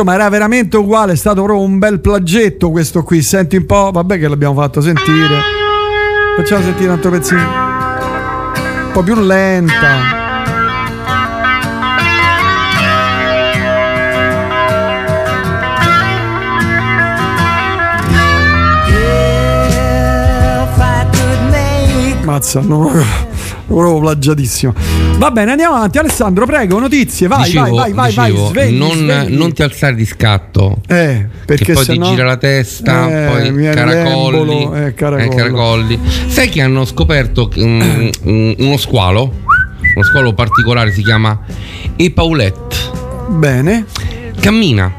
Insomma, era veramente uguale, è stato proprio un bel plagetto questo qui. Senti un po', vabbè che l'abbiamo fatto sentire. Facciamo sentire un altro pezzino. Un po' più lenta. Mazza, no, proprio plagiatissimo. Va bene, andiamo avanti. Alessandro, prego, notizie. Vai, dicevo, vai, vai, vai, dicevo, vai. Svegli, non, svegli. non ti alzare di scatto. Eh, perché che poi ti gira la testa, Eh, poi caracolli, l'embolo, eh, caracollo. eh, caracolli. Sai che hanno scoperto mm, <clears throat> uno squalo, uno squalo particolare si chiama Epaulette. Bene. Cammina.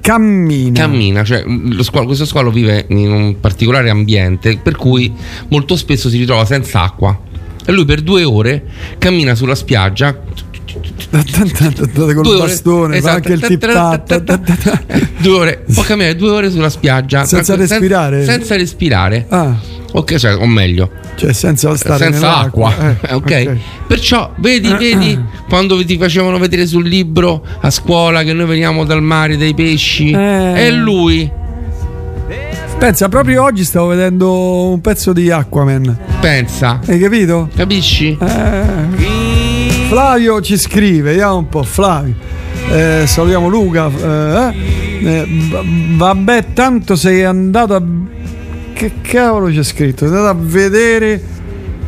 Cammina. Cammina, cioè mm, lo squalo- questo squalo vive in un particolare ambiente per cui molto spesso si ritrova senza acqua. E lui per due ore cammina sulla spiaggia. Col Due ore, bastone, fa esatto. anche il tip. <laughs> Due ore, può camminare due ore sulla spiaggia Senza Sen- respirare? senza respirare. Ah, Ok, cioè, o meglio, cioè senza stare senza acqua. Eh, <laughs> ok. Perciò, vedi, vedi quando ti facevano vedere sul libro a scuola che noi veniamo dal mare dei pesci? Eh. È lui. Pensa, proprio oggi stavo vedendo un pezzo di Aquaman. Pensa. Hai capito? Capisci? Eh. Flavio ci scrive, vediamo un po', Flavio. Eh, salutiamo Luca. eh, eh, vabbè, tanto sei andato a. Che cavolo c'è scritto? Sei andato a vedere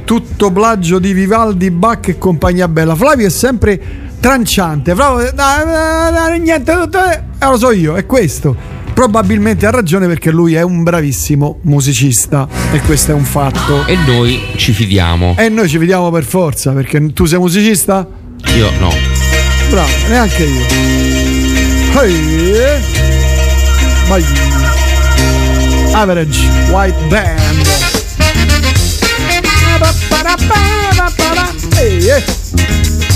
tutto plagio di Vivaldi, Bach e compagnia bella. Flavio è sempre tranciante. Dai, niente, eh, lo so io, è questo. Probabilmente ha ragione perché lui è un bravissimo musicista e questo è un fatto. E noi ci fidiamo. E noi ci vediamo per forza perché tu sei musicista? Io no. Bravo, neanche io. Vai. Average White Band. Ehi, eh.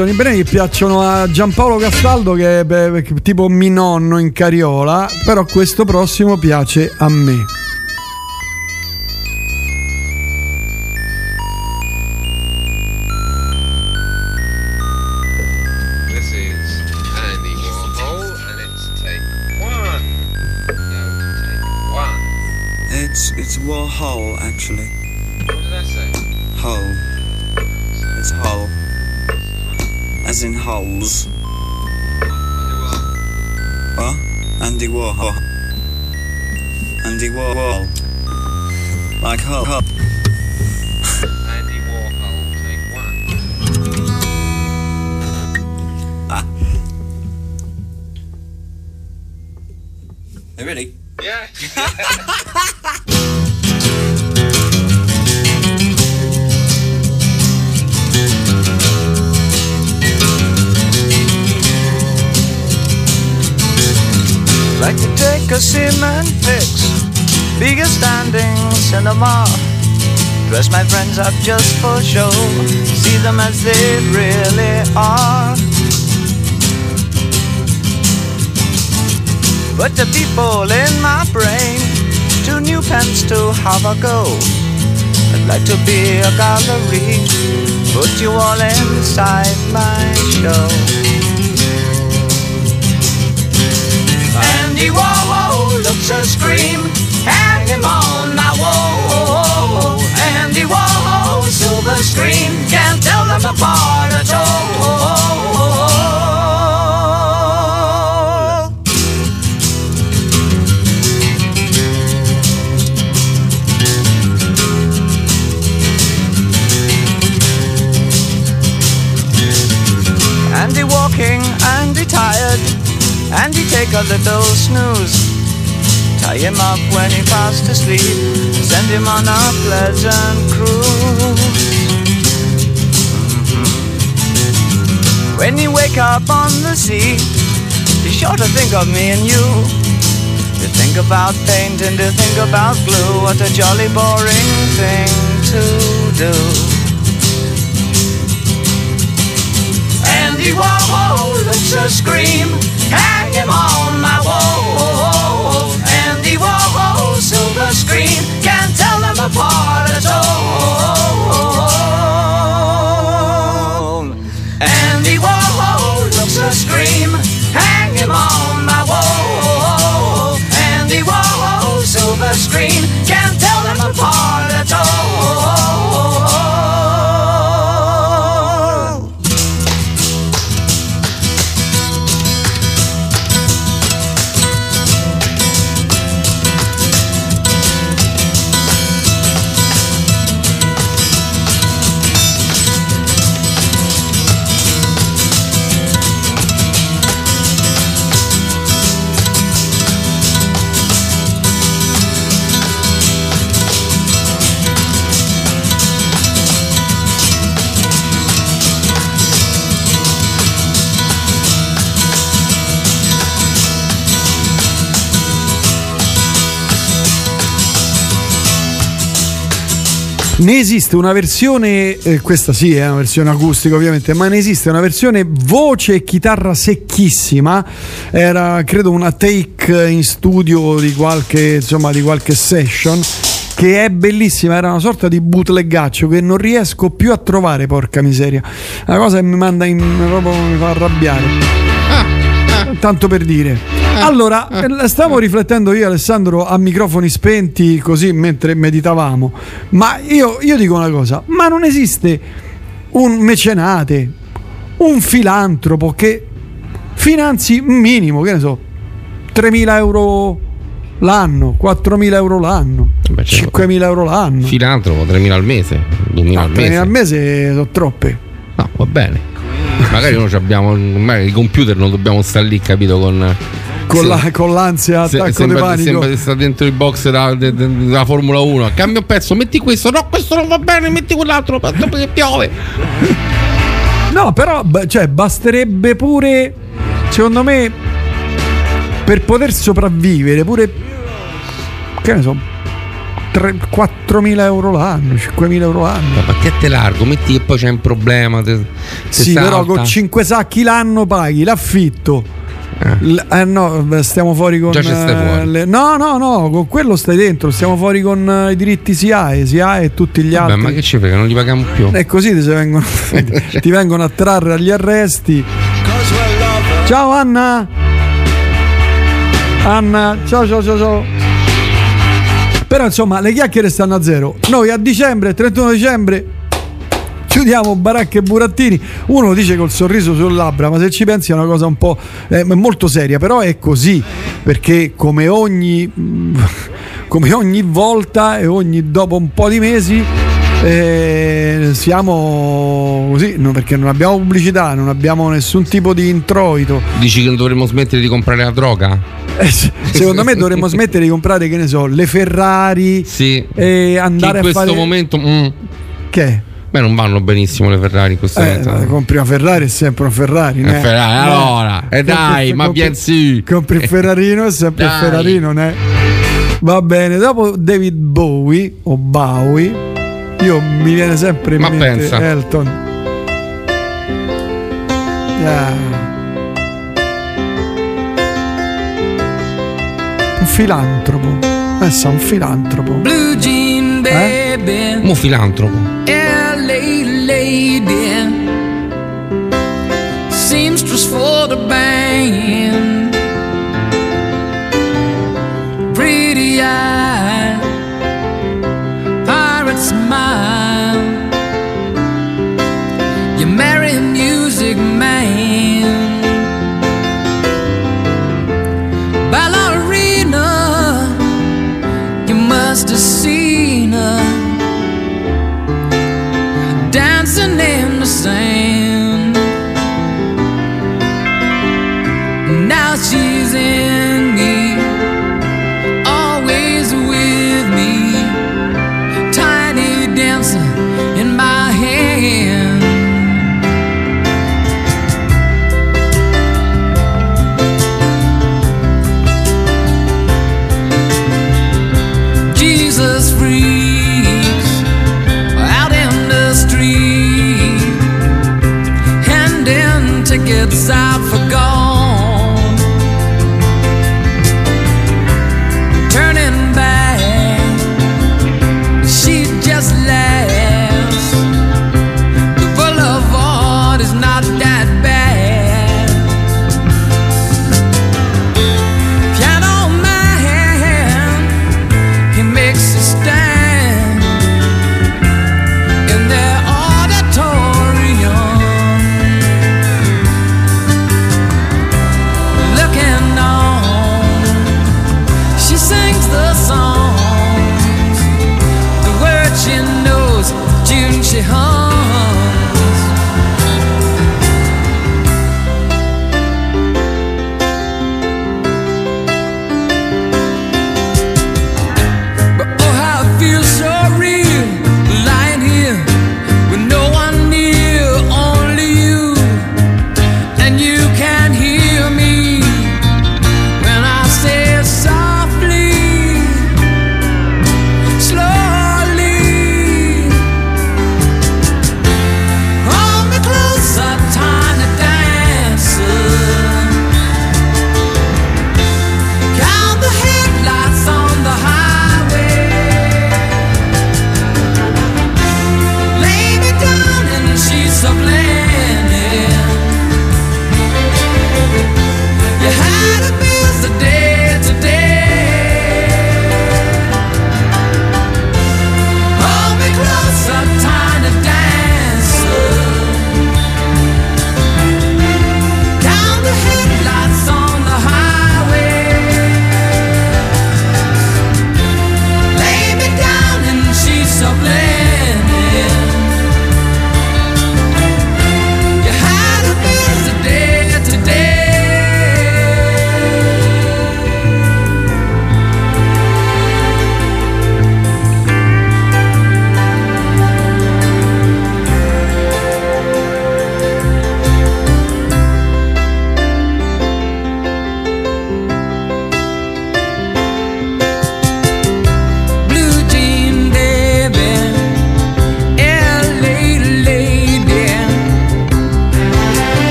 Sono i brani che piacciono a Giampaolo Castaldo che è beh, tipo mi nonno in cariola, però questo prossimo piace a me. Ne esiste una versione, eh, questa sì è una versione acustica ovviamente, ma ne esiste una versione voce e chitarra secchissima. Era credo una take in studio di qualche, insomma, di qualche session. Che è bellissima, era una sorta di bootleggaccio che non riesco più a trovare, porca miseria. Una cosa che mi manda in. proprio mi fa arrabbiare. Tanto per dire. Allora, eh, stavo riflettendo io Alessandro a microfoni spenti così mentre meditavamo, ma io, io dico una cosa, ma non esiste un mecenate, un filantropo che finanzi un minimo, che ne so, 3.000 euro l'anno, 4.000 euro l'anno, 5.000 euro l'anno. Filantropo, 3.000 al mese, 2.000 al 3.000 mese. al mese sono troppe. No, va bene. Magari noi ci abbiamo. Magari i computer non dobbiamo stare lì, capito? Con. Con, la- con l'ansia, Se- attacco di panico. sembra di stare dentro il box da- de- de- della Formula 1. Cambia un pezzo, metti questo, no, questo non va bene, metti quell'altro, perché piove. No, però cioè, basterebbe pure, secondo me, per poter sopravvivere, pure, che ne so, 3, 4.000 euro l'anno, 5.000 euro l'anno. Ma che te largo, metti che poi c'è un problema. Te, te Sì, salta. però con 5 sacchi l'anno paghi l'affitto. L- eh no, stiamo fuori con. Già ci stai eh, fuori. le- no, no, no, con quello stai dentro. Stiamo fuori con eh, i diritti SIAE, SIAE e tutti gli Vabbè, altri. ma che ci frega, non li paghiamo più. E così ti, vengono, <laughs> ti vengono a trarre agli arresti. Ciao Anna. Anna, ciao ciao ciao ciao. Però insomma le chiacchiere stanno a zero. Noi a dicembre, 31 dicembre, chiudiamo baracche e burattini. Uno dice col sorriso sul labbra, ma se ci pensi è una cosa un po' eh, molto seria, però è così, perché come ogni, <laughs> come ogni volta e ogni dopo un po' di mesi eh, siamo così, no, perché non abbiamo pubblicità, non abbiamo nessun tipo di introito. Dici che dovremmo smettere di comprare la droga? Eh, se- secondo me dovremmo <laughs> smettere di comprare, che ne so, le Ferrari Sì. e andare in a questo fare... momento. mm, Che? Beh, non vanno benissimo le Ferrari in questo Eh, momento. compri una Ferrari è sempre una Ferrari. Eh, né? Ferrari, Eh, allora, eh, dai, ma compri- bien sì. Compri il Ferrarino è sempre il. Ferrarino, né? Va bene, dopo David Bowie o Bowie, io mi viene sempre in Ma mente pensa. Elton. Ah. Un filantropo. Essa un filantropo. Blue jean baby, Mo filantropo. LA lady, seamstress for the band,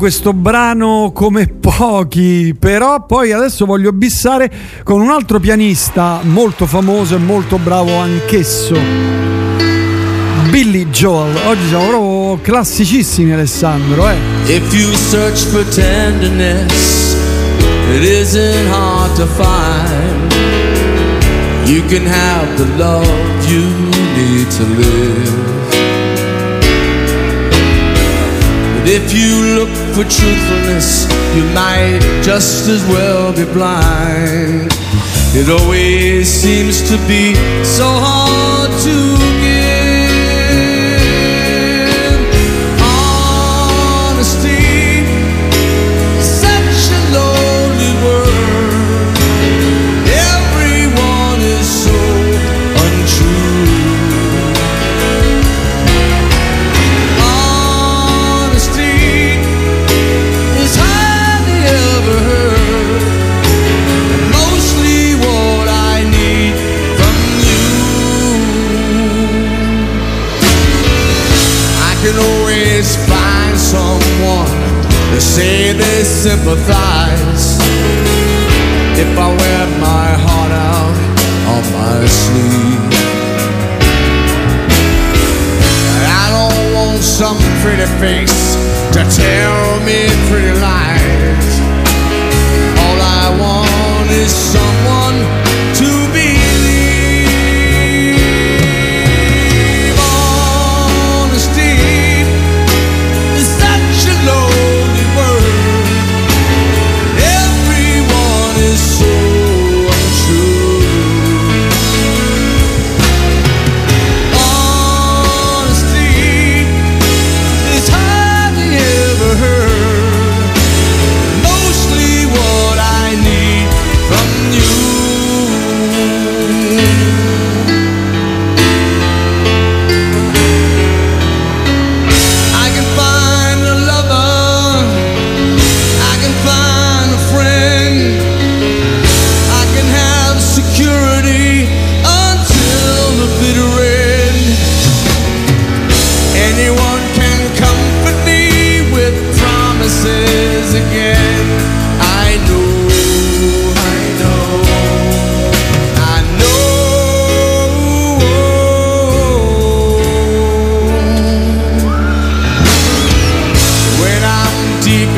questo brano come pochi, però poi adesso voglio bissare con un altro pianista molto famoso e molto bravo anch'esso. Billy Joel. Oggi siamo proprio classicissimi Alessandro, eh. If you search for tenderness, it isn't hard to find. You can have the love you need to live. But if you look for truthfulness, you might just as well be blind. It always seems to be so hard to to say they sympathize if I wear my heart out on my sleeve. I don't want some pretty face to tell me pretty lies. All I want is someone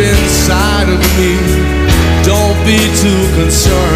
inside of me, don't be too concerned.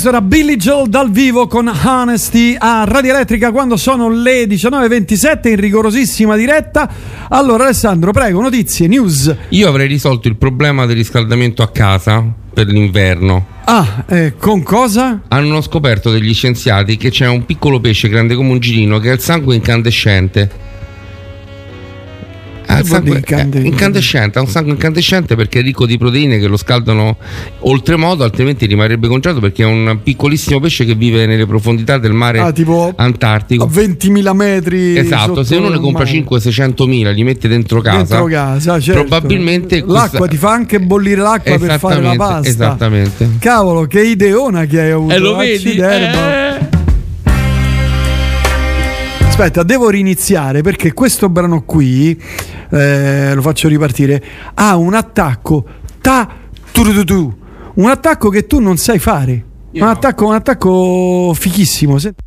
Questo era Billy Joel dal vivo con Honesty a Radio Elettrica quando sono le 19.27 in rigorosissima diretta. Allora Alessandro, prego, notizie, news. Io avrei risolto il problema del riscaldamento a casa per l'inverno. Ah, eh, con cosa? Hanno scoperto degli scienziati che c'è un piccolo pesce grande come un girino che ha il sangue incandescente. Ha il Che vuol sangue, eh, incandescente, ha un sangue incandescente perché è ricco di proteine che lo scaldano oltremodo, altrimenti rimarrebbe congelato perché è un piccolissimo pesce che vive nelle profondità del mare Ah, tipo Antartico. a 20.000 metri. Esatto, se uno ne compra mare. 500-600 mila, li mette dentro casa, Dentro casa, certo. probabilmente l'acqua questa- ti fa anche bollire l'acqua per fare la pasta. Esattamente. Cavolo, che ideona che hai avuto. E lo vedi? Acciderba. Aspetta, devo riniziare perché questo brano qui, eh, lo faccio ripartire, ha un attacco ta tu un attacco che tu non sai fare. Un attacco, un attacco fichissimo. Senti,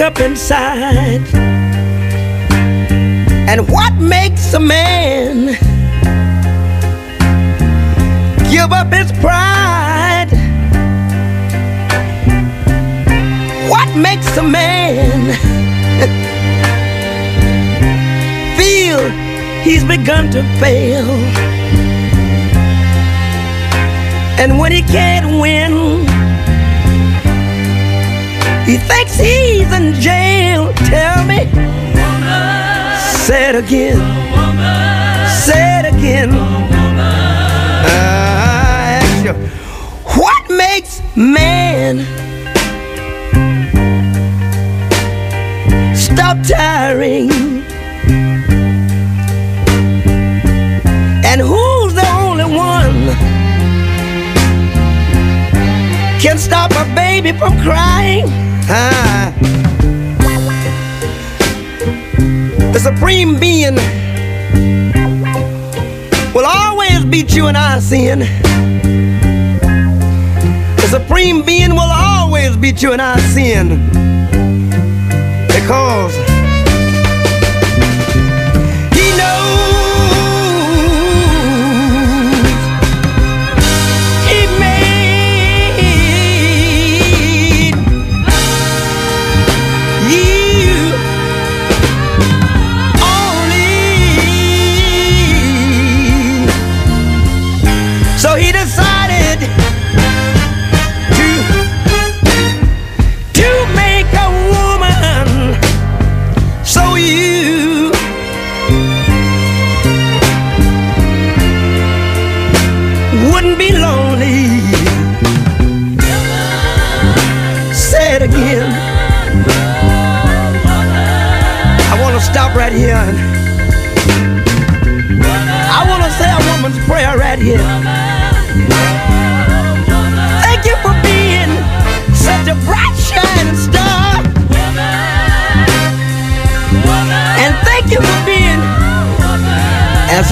up inside? And what makes a man give up his pride? What makes a man <laughs> feel he's begun to fail? And when he can't win, he thinks he's in jail. Tell me, say it again, say it again. I ask you, what makes man stop tiring? And who's the only one can stop a baby from crying? The supreme being will always beat you in our sin. The supreme being will always beat you in our sin. Because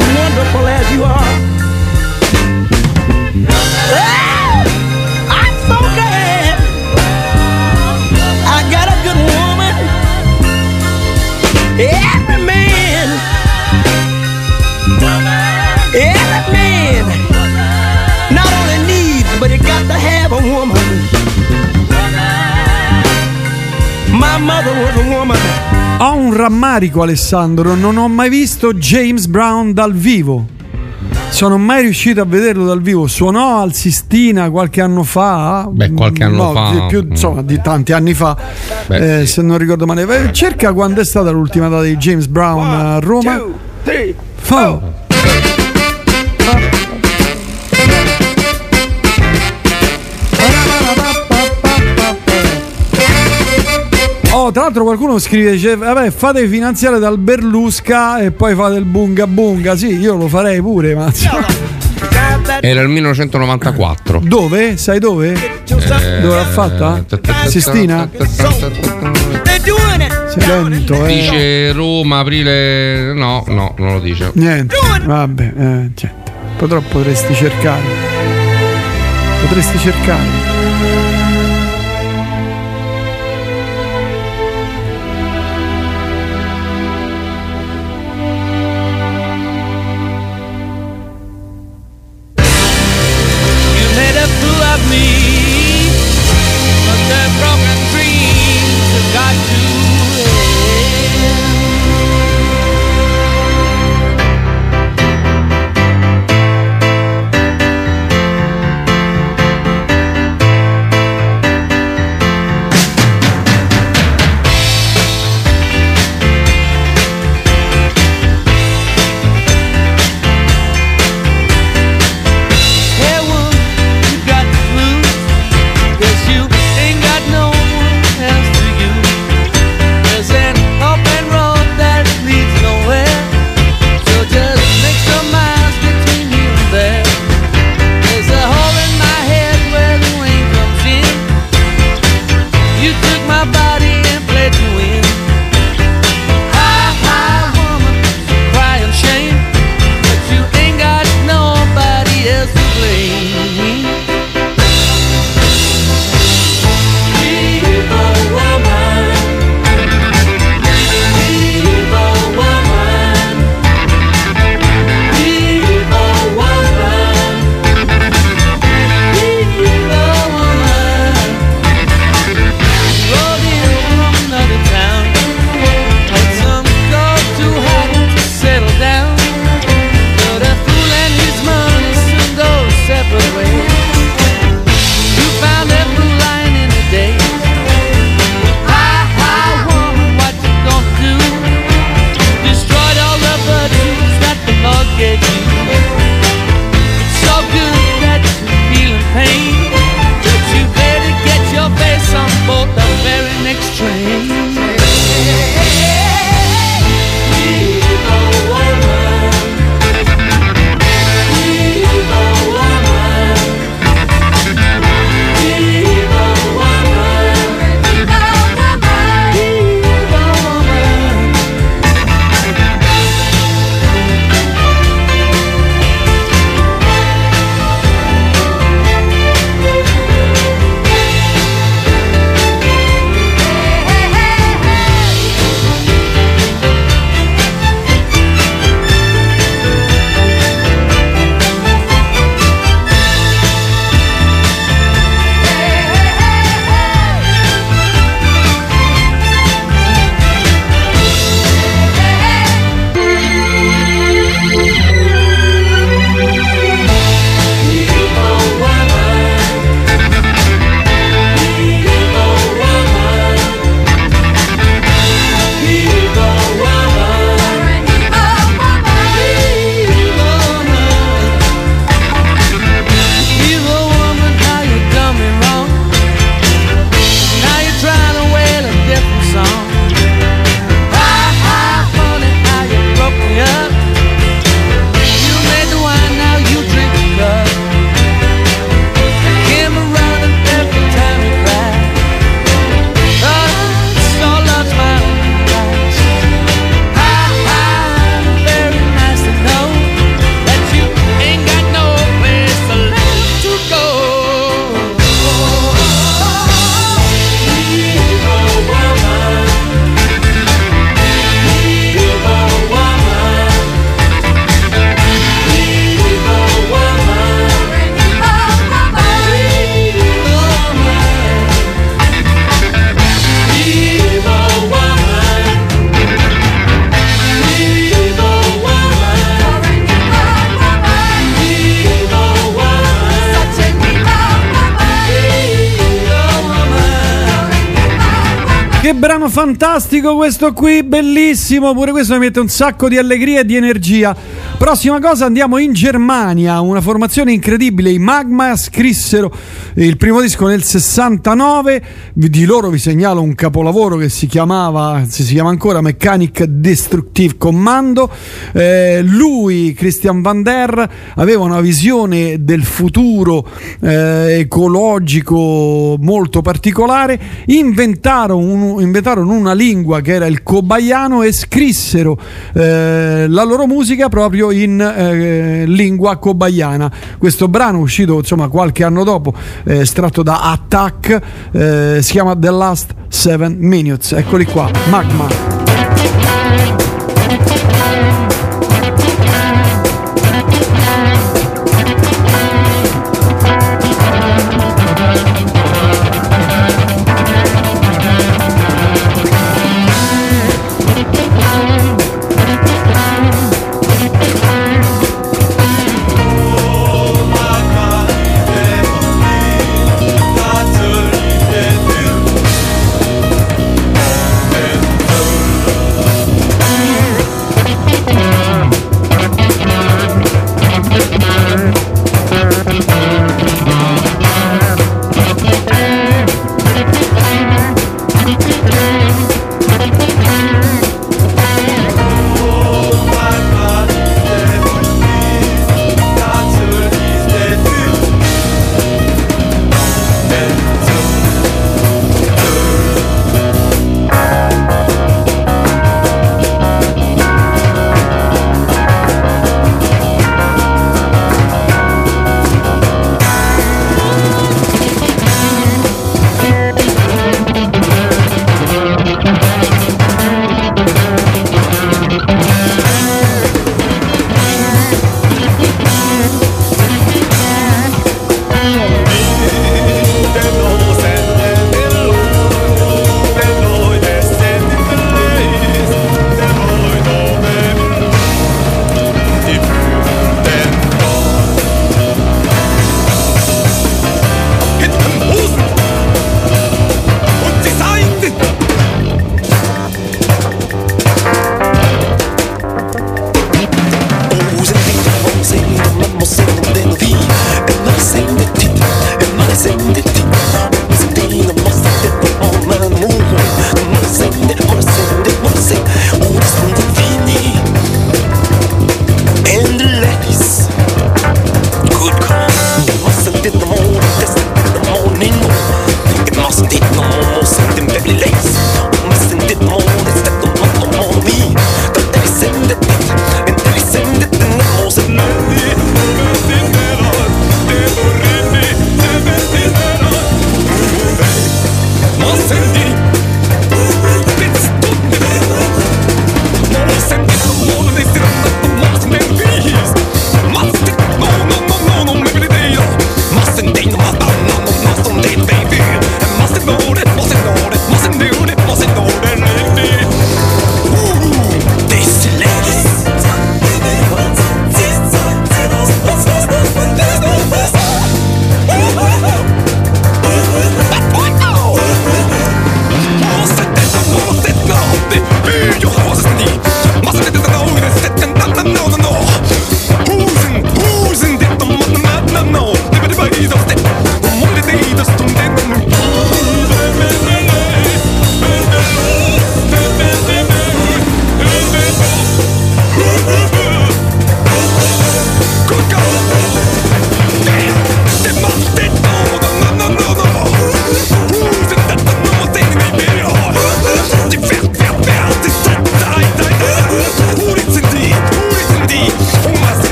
as wonderful un rammarico, Alessandro, non ho mai visto James Brown dal vivo. Sono mai riuscito a vederlo dal vivo. Suonò al Sistina qualche anno fa. Beh, qualche anno No, fa. di più, insomma, di tanti anni fa. Beh, eh, Se non ricordo male. Eh, Cerca quando è stata l'ultima data di James Brown a Roma. Fa- Oh, tra l'altro qualcuno scrive, dice, vabbè, fate finanziare dal Berlusca e poi fate il bunga bunga. Sì, io lo farei pure, ma... Era il 1994. Dove? Sai dove? Eh, Dove l'ha fatta? Sistina? Sei lento, eh. Dice Roma, aprile. No, no, non lo dice. Niente, vabbè, eh, cioè, potrò potresti cercare. Potresti cercare. Fantastico questo qui, bellissimo, pure questo mi mette un sacco di allegria e di energia. Prossima cosa andiamo in Germania, una formazione incredibile, i Magma scrissero il primo disco nel 69, di loro vi segnalo un capolavoro che si chiamava, anzi si chiama ancora Mechanic Destructive Commando. Eh, lui, Christian Van Der, aveva una visione del futuro eh, ecologico molto particolare, inventarono, un- inventarono una lingua che era il cobayano e scrissero eh, la loro musica proprio in eh, lingua cobayana. Questo brano uscito insomma qualche anno dopo, eh, estratto da Attack, eh, si chiama The Last Seven Minutes. Eccoli qua, Magma.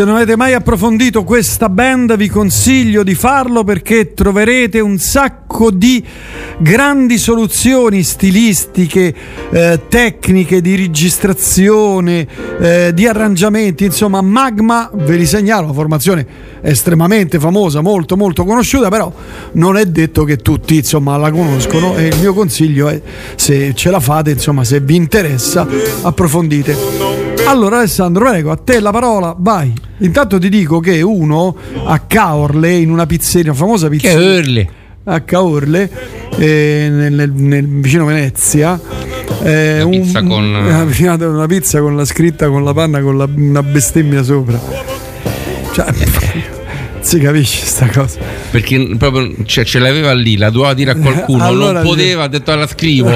Se non avete mai approfondito questa band vi consiglio di farlo perché troverete un sacco di grandi soluzioni stilistiche, eh, tecniche di registrazione, eh, di arrangiamenti, insomma Magma, ve li segnalo, una formazione estremamente famosa, molto molto conosciuta, però non è detto che tutti insomma la conoscono e il mio consiglio è se ce la fate, insomma se vi interessa, approfondite. Allora Alessandro, prego, a te la parola, vai. Intanto ti dico che uno a Caorle, in una pizzeria, una famosa pizzeria. A Caorle, eh, nel, nel- nel- vicino Venezia. eh, Una pizza con- <laughs> una, una pizza con la scritta con la panna con la- una bestemmia sopra. Cioè, <laughs> si capisce sta cosa. Perché proprio cioè, ce l'aveva lì, la doveva dire a qualcuno, <laughs> Allora, non poteva, ha detto la scrivo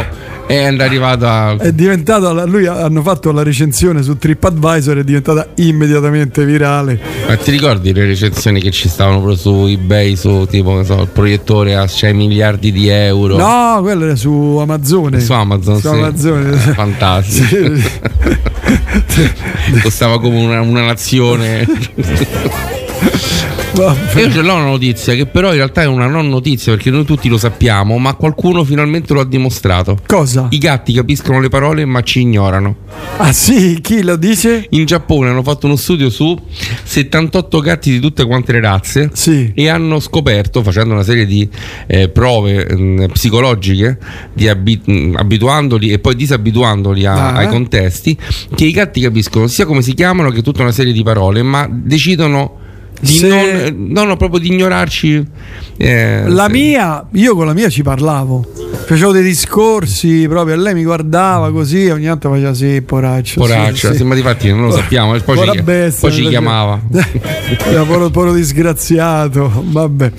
è arrivato a... È diventato, lui hanno fatto la recensione su TripAdvisor, è diventata immediatamente virale. Ma ti ricordi le recensioni che ci stavano proprio su eBay, su tipo, so, il proiettore a 6 miliardi di euro? No, quello era su Amazon. Su Amazon, Su sì. Amazon. Eh, Fantastico. <laughs> Costava come una, una nazione. <laughs> Io ce l'ho una notizia che però in realtà è una non notizia perché noi tutti lo sappiamo, ma qualcuno finalmente lo ha dimostrato. Cosa? I gatti capiscono le parole ma ci ignorano. Ah sì, chi lo dice? In Giappone hanno fatto uno studio su 78 gatti di tutte quante le razze e hanno scoperto, facendo una serie di eh, prove mh, psicologiche, di abi- mh, abituandoli e poi disabituandoli a- Ah. ai contesti, che i gatti capiscono sia come si chiamano che tutta una serie di parole, ma decidono di Se- non, no, no, proprio di ignorarci. eh, La se- mia, io con la mia ci parlavo. Facevo dei discorsi proprio, e lei mi guardava così, ogni tanto faceva sì, poraccio. Poraccia, sì, sì. ma difatti non lo sappiamo, poi ci, bestia, poi ci mi chiamava. <laughs> Poro, poro disgraziato, vabbè.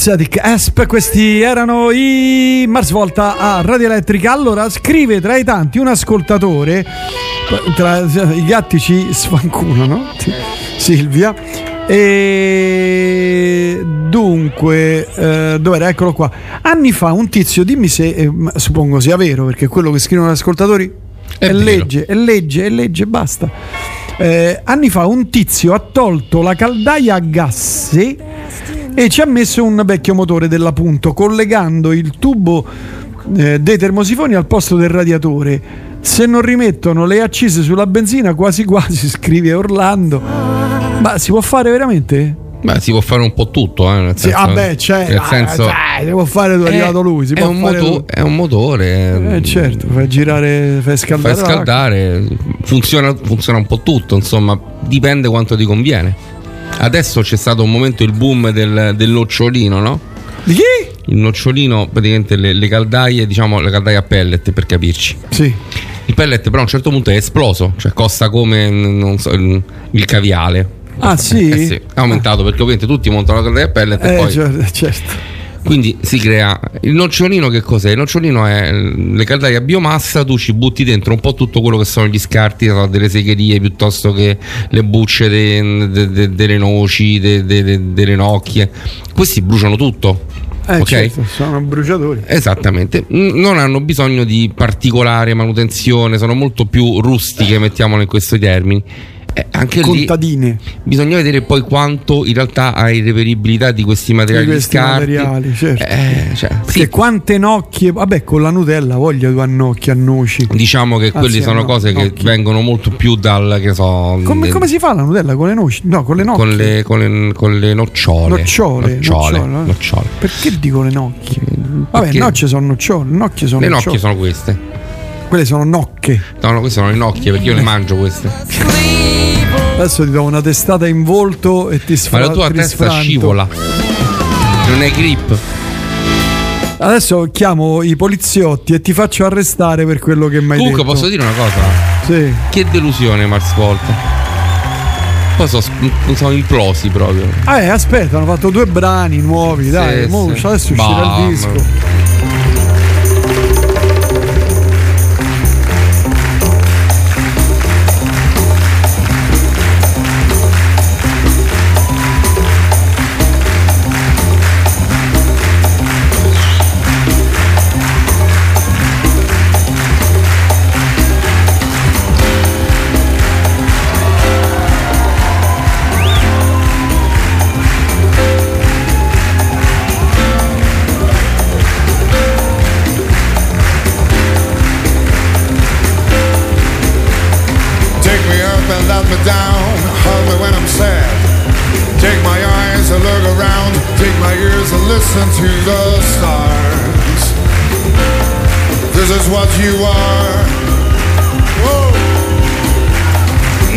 Inner Static Esp, questi erano i Mars Volta a Radio Elettrica. Allora, scrive tra i tanti un ascoltatore, tra i gatti ci sfanculano, Silvia. E dunque, eh, dov'era? Eccolo qua. Anni fa un tizio, dimmi se eh, suppongo sia vero, perché quello che scrivono gli ascoltatori è, vero. legge, è legge, è legge, basta. Eh, anni fa un tizio ha tolto la caldaia a gas e ci ha messo un vecchio motore della Punto collegando il tubo eh, dei termosifoni al posto del radiatore. Se non rimettono le accise sulla benzina, quasi quasi, <laughs> scrive Orlando. Ma si può fare veramente? Beh, si può fare un po' tutto, eh, nel Sì, senso, ah beh, c'è, nel ah, senso- dai, si può fare dove è Eh, arrivato lui, si è, un moto- è un motore. Eh, certo, fai girare, fai scaldare. Fai scaldare, funziona, funziona un po' tutto, insomma, dipende quanto ti conviene. Adesso c'è stato un momento il boom del, del nocciolino, no? Di chi? Il nocciolino, praticamente le, le caldaie, diciamo le caldaie a pellet per capirci. Sì. Il pellet però a un certo punto è esploso, cioè costa come non so, il, caviale. Ah, sì? Eh sì, è aumentato perché ovviamente tutti montano la caldaia a pellet e Eh, poi cer- certo. Quindi si crea il nocciolino che cos'è? Il nocciolino è le caldaie a biomassa, tu ci butti dentro un po' tutto quello che sono gli scarti delle segherie piuttosto che le bucce de- de- de- delle noci, de- de- de- delle nocchie. Questi bruciano tutto. Eh, ok? certo, sono bruciatori. Esattamente, non hanno bisogno di particolare manutenzione, sono molto più rustiche, mettiamolo in questi termini. Eh, anche Contadine. bisogna vedere poi quanto in realtà hai reperibilità di questi materiali Di questi scarti. materiali, certo. Eh, cioè, Perché quante nocchie, vabbè, con la Nutella voglia due annocchi a noci. Diciamo che Ah, quelli sì, sono no, cose che nocchi. vengono molto più dal che so. Come, del- come si fa la Nutella con le noci? No, con le nocchie. con le, con le- con le nocciole. Nocciole, Nocciole, nocciole, eh. nocciole. Perché dico le nocchie? Vabbè, Perché- noccie sono nocciole, nocchie sono Le nocciole. nocchie sono queste. Quelle sono nocche. No, no, queste sono le nocchie perché io le mangio queste. Adesso ti do una testata in volto e ti Ma sfra- la tua testa sfranto. scivola. Non hai grip. Adesso chiamo i poliziotti e ti faccio arrestare per quello che mi hai Comunque detto. posso dire una cosa? Sì. Che delusione Mars Volta. Poi sono, sono implosi proprio. Ah, eh, aspetta, hanno fatto due brani nuovi, dai. Sì, mo sì. adesso uscirà il disco. To the stars. This is what you are. Whoa.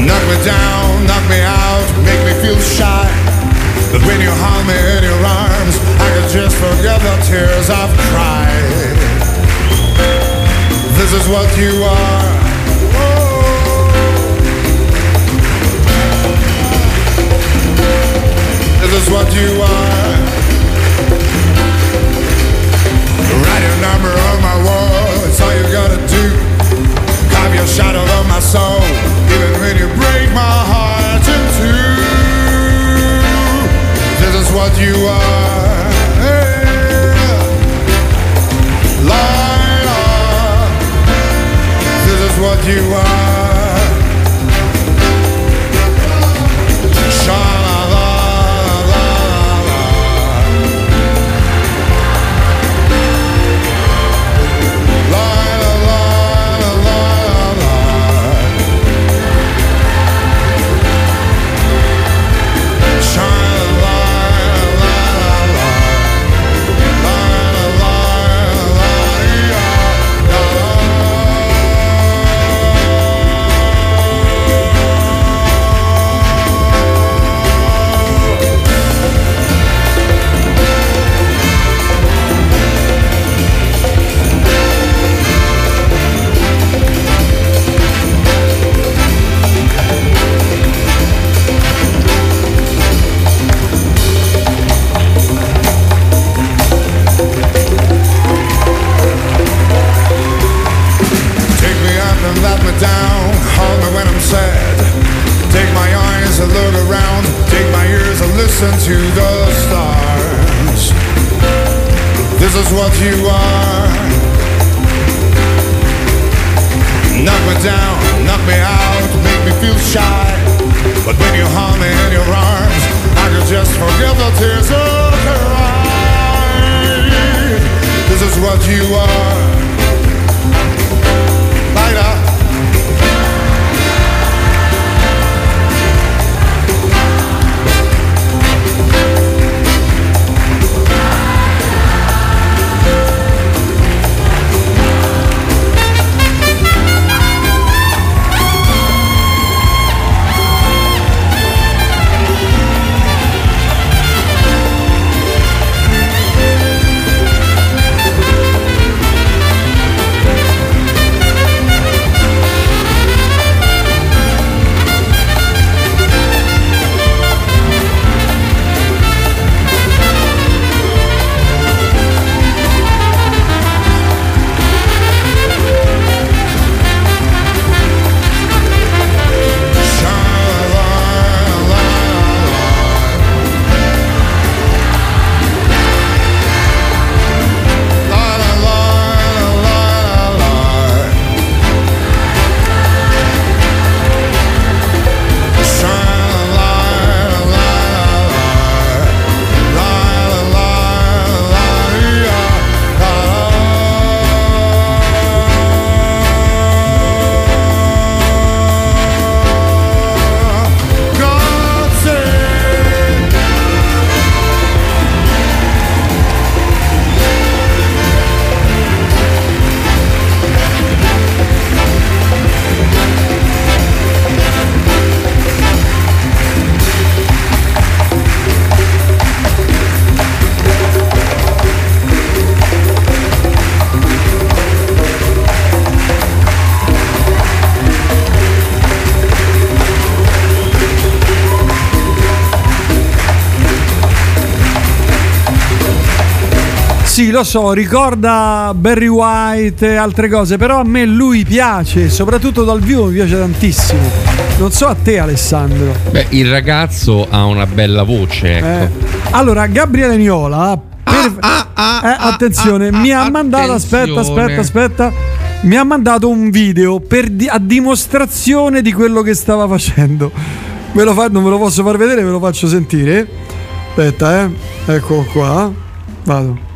Knock me down, knock me out, make me feel shy. But when you hold me in your arms, I can just forget the tears I've cried. This is what you are. This is what you are. Number on my wall. It's all you gotta do. Carve your shadow on my soul, even when you break my heart in two. This is what you are. Hey. This is what you are. What you are. Knock me down, knock me out, make me feel shy. But when you hold me in your arms, I could just forget the tears of cry. This is what you are. Lo so, ricorda Barry White e altre cose, però a me lui piace, soprattutto dal vivo mi piace tantissimo. Non so a te Alessandro. Beh, il ragazzo ha una bella voce, ecco. Eh, Allora, Gabriele Niola, per- eh, attenzione, mi ha mandato, aspetta, aspetta, aspetta, mi ha mandato un video per di- a dimostrazione di quello che stava facendo. Ve lo fa- non ve lo posso far vedere, ve lo faccio sentire. Aspetta, eh. Ecco qua. Vado.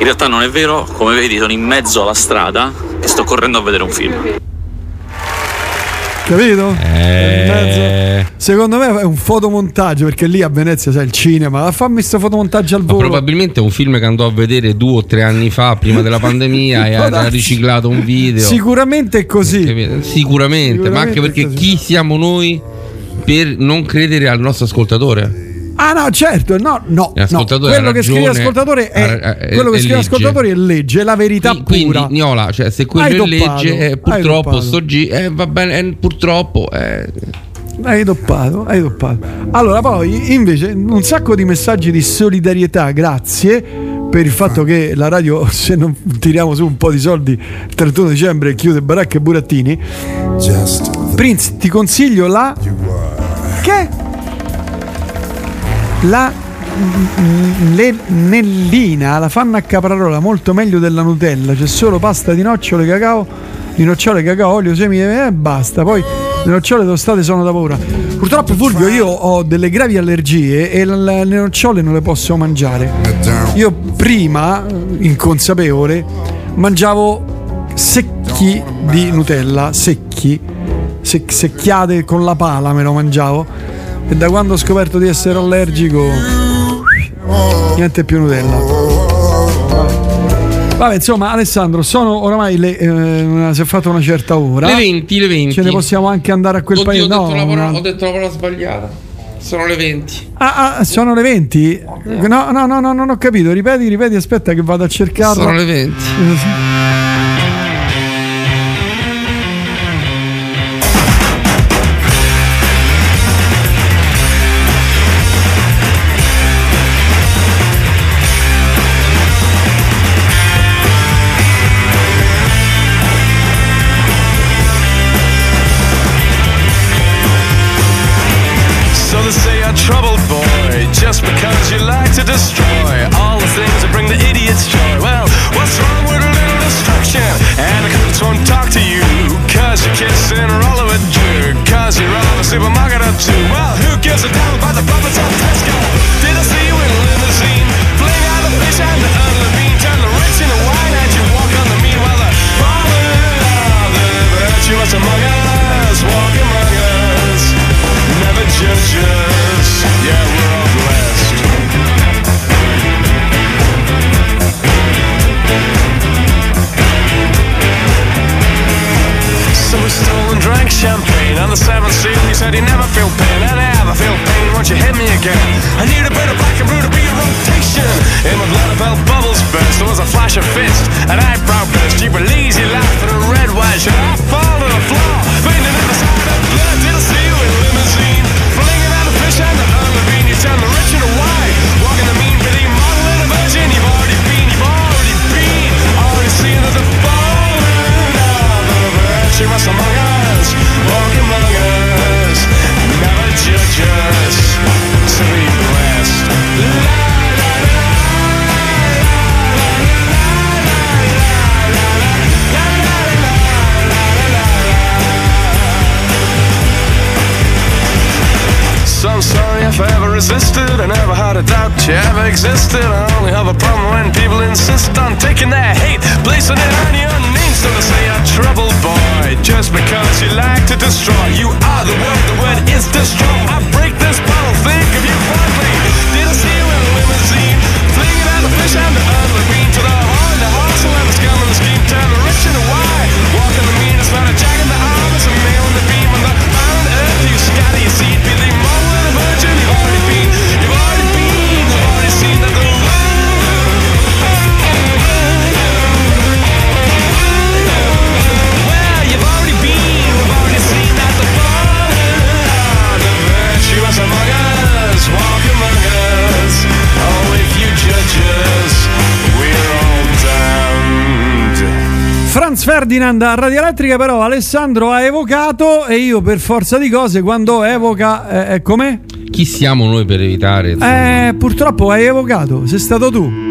In realtà non è vero, come vedi sono in mezzo alla strada e sto correndo a vedere un film. Capito? Eh. Secondo me è un fotomontaggio perché lì a Venezia c'è il cinema. Ma fammi questo fotomontaggio al Ma volo. probabilmente è un film che andò a vedere due o tre anni fa, prima della pandemia, <laughs> e ha riciclato un video. Sicuramente è così. Sicuramente, ma Sicuramente anche perché chi siamo noi per non credere al nostro ascoltatore? Ah no, certo, no, no. no. Quello che scrive l'ascoltatore è, ha- è- quello che è scrive l'ascoltatore è legge, è la verità Quindi, pura. Niola, cioè, se Hai quello è toppato, legge, eh, hai purtroppo sto G, eh, va bene, eh, purtroppo. eh. Hai toppato, hai toppato. Allora, poi invece un sacco di messaggi di solidarietà, grazie per il fatto che la radio, <laughs> se non tiriamo su un po' di soldi, il 31 dicembre chiude baracche e burattini. Prince, ti consiglio la. Che? La le- nellina la fanno a caprarola molto meglio della Nutella. C'è solo pasta di nocciole, cacao, di nocciole, cacao, olio, semi e basta. Poi le nocciole tostate sono da paura. Purtroppo, Fulvio, io ho delle gravi allergie e le nocciole non le posso mangiare. Io prima, inconsapevole, mangiavo secchi di Nutella, secchi, sec- secchiate con la pala me lo mangiavo. E da quando ho scoperto di essere allergico, niente più Nutella. Vabbè, insomma, Alessandro, sono oramai le, eh, si è fatta una certa ora. Le 20, le 20. Ce ne possiamo anche andare a quel Oddio, paese. ho, detto No, la parola, una- ho detto la parola sbagliata. Sono le 20. Ah, ah, sono le 20? No, no, no, no, non ho capito. Ripeti, ripeti, aspetta che vado a cercarlo. Sono le 20. Ferdinand a Radio Elettrica, però Alessandro ha evocato e io per forza di cose quando evoca eh, eh com'è? Chi siamo noi per evitare? Eh, purtroppo hai evocato, sei stato tu.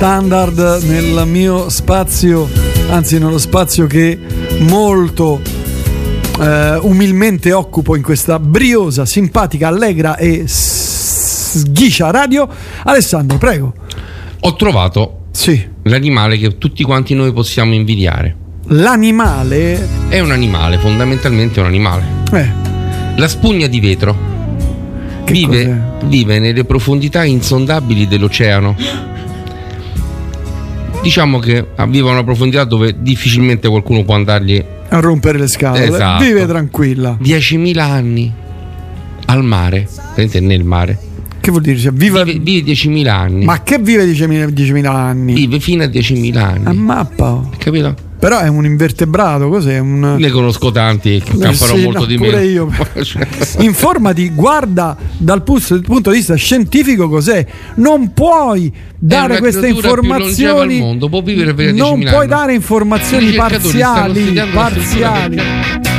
standard nel mio spazio, anzi nello spazio che molto eh, umilmente occupo in questa briosa, simpatica, allegra e sghiscia radio. Alessandro, prego. Ho trovato sì. l'animale che tutti quanti noi possiamo invidiare. L'animale? È un animale, fondamentalmente un animale. Eh. La spugna di vetro. Vive, vive, nelle profondità insondabili dell'oceano diciamo che vive una profondità dove difficilmente qualcuno può andargli a rompere le scale. Esatto. Vive tranquilla. 10.000 anni al mare, praticamente nel mare. Che vuol dire? Cioè, vive... Vive, vive 10.000 anni. Ma che vive 10.000, 10.000 anni? Vive fino a 10.000 anni. A mappa. Capito? però è un invertebrato, cos'è? Un... Ne conosco tanti che eh, campano sì, molto no, di pure meno. io. <laughs> Cioè, Informati, guarda dal punto di vista scientifico cos'è. Non puoi dare queste informazioni. Mondo, non puoi anni. dare informazioni parziali. parziali.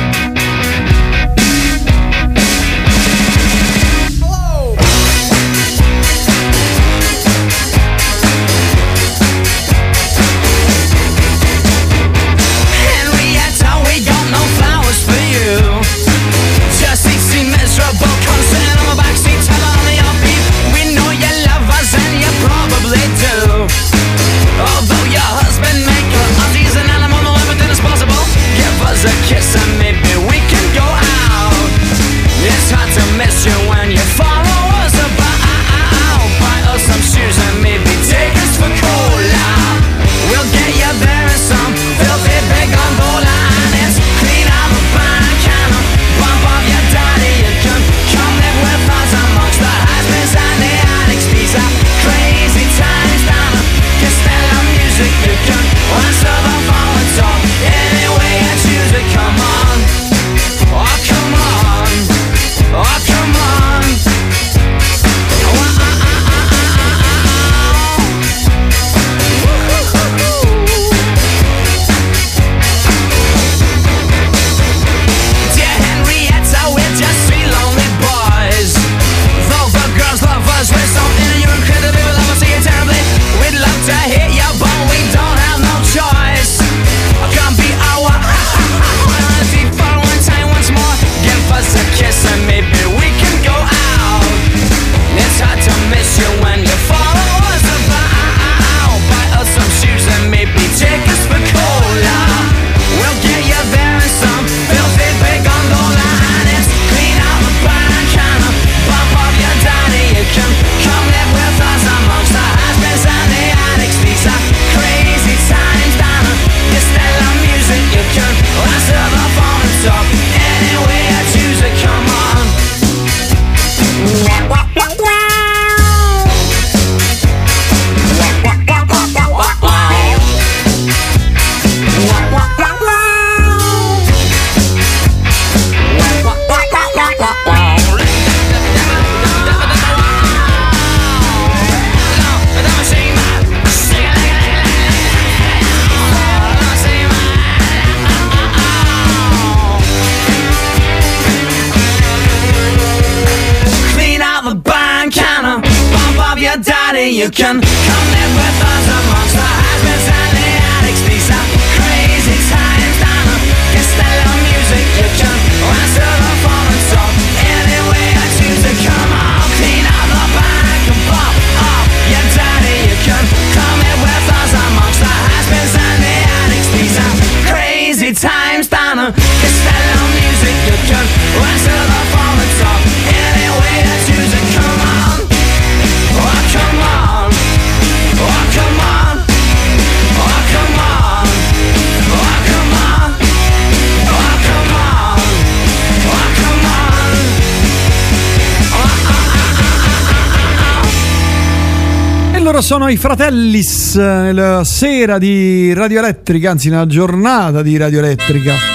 sono i Fratellis, eh, nella sera di Radio Elettrica, anzi nella giornata di Radio Elettrica.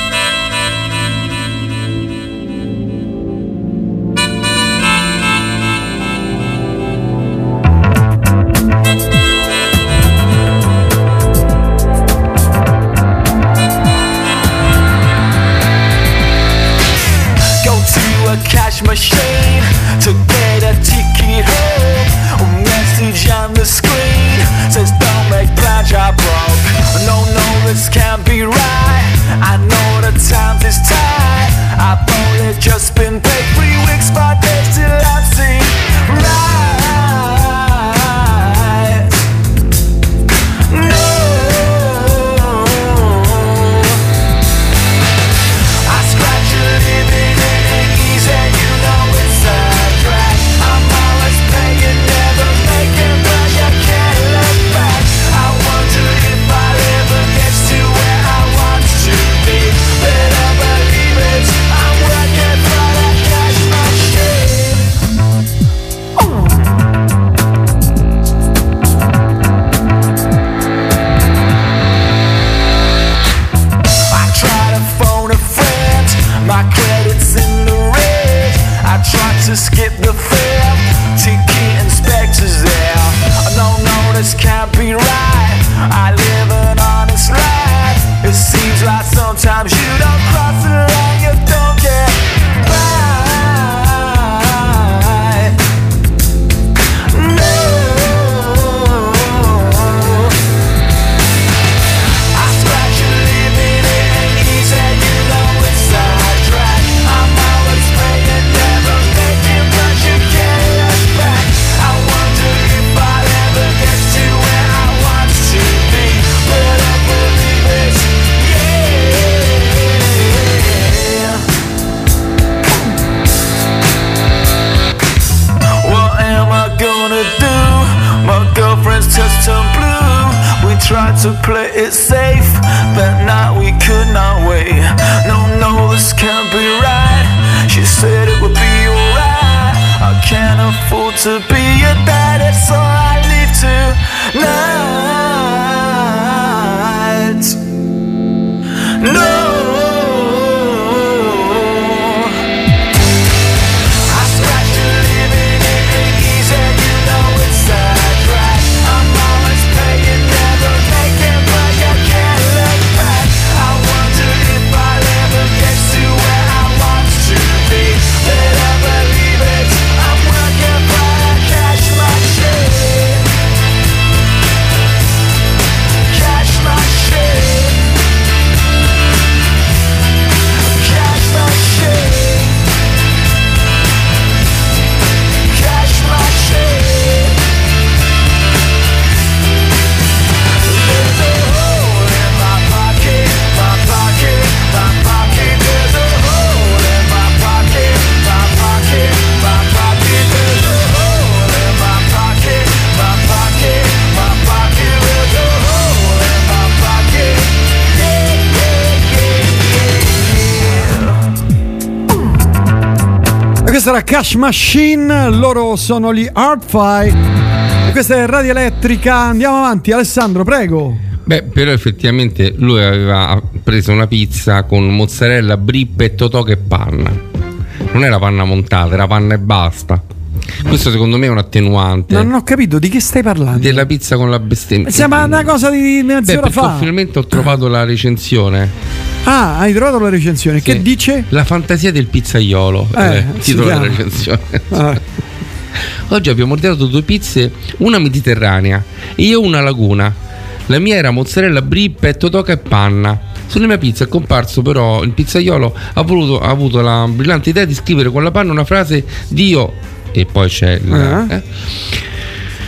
Cash Machine, loro sono gli Artfy. E questa è Radio Elettrica. Andiamo avanti, Alessandro, prego. Beh, però effettivamente lui aveva preso una pizza con mozzarella, brippe, totò e panna. Non era panna montata, era panna e basta. Questo secondo me è un attenuante. Non ho capito di che stai parlando. Della pizza con la bestemmia. Sembra una cosa di Beh, mezz'ora perché fa. finalmente ho trovato la recensione. Ah, hai trovato la recensione. Che Sì. dice? La fantasia del pizzaiolo. Eh, Eh, titolo della recensione. Ah. Oggi abbiamo ordinato due pizze, una mediterranea e io una laguna. La mia era mozzarella, brippe, totoca e panna. Sulla mia pizza è comparso però il pizzaiolo ha, voluto- ha avuto la brillante idea di scrivere con la panna una frase Dio e poi c'è il, Ah. eh?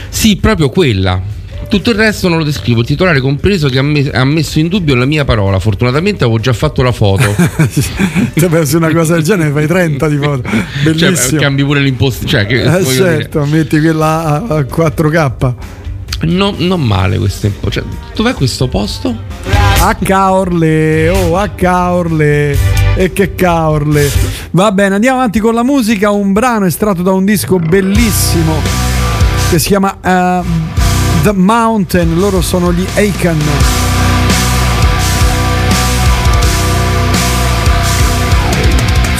Sì, proprio quella. Tutto il resto non lo descrivo, il titolare compreso che ha, me- ha messo in dubbio la mia parola. Fortunatamente avevo già fatto la foto. <laughs> Se pensi una cosa del genere fai 30 di foto. cioè, Bellissimo. cambi pure l'imposto. Cioè, che, Eh, voglio dire, certo, metti quella a, a 4K. no- non male questo impo- cioè, dov'è questo posto? A Caorle, oh, a Caorle. E che Caorle. Va bene, andiamo avanti con la musica. Un brano estratto da un disco bellissimo che si chiama eh, The Mountain. Loro sono gli Aiken.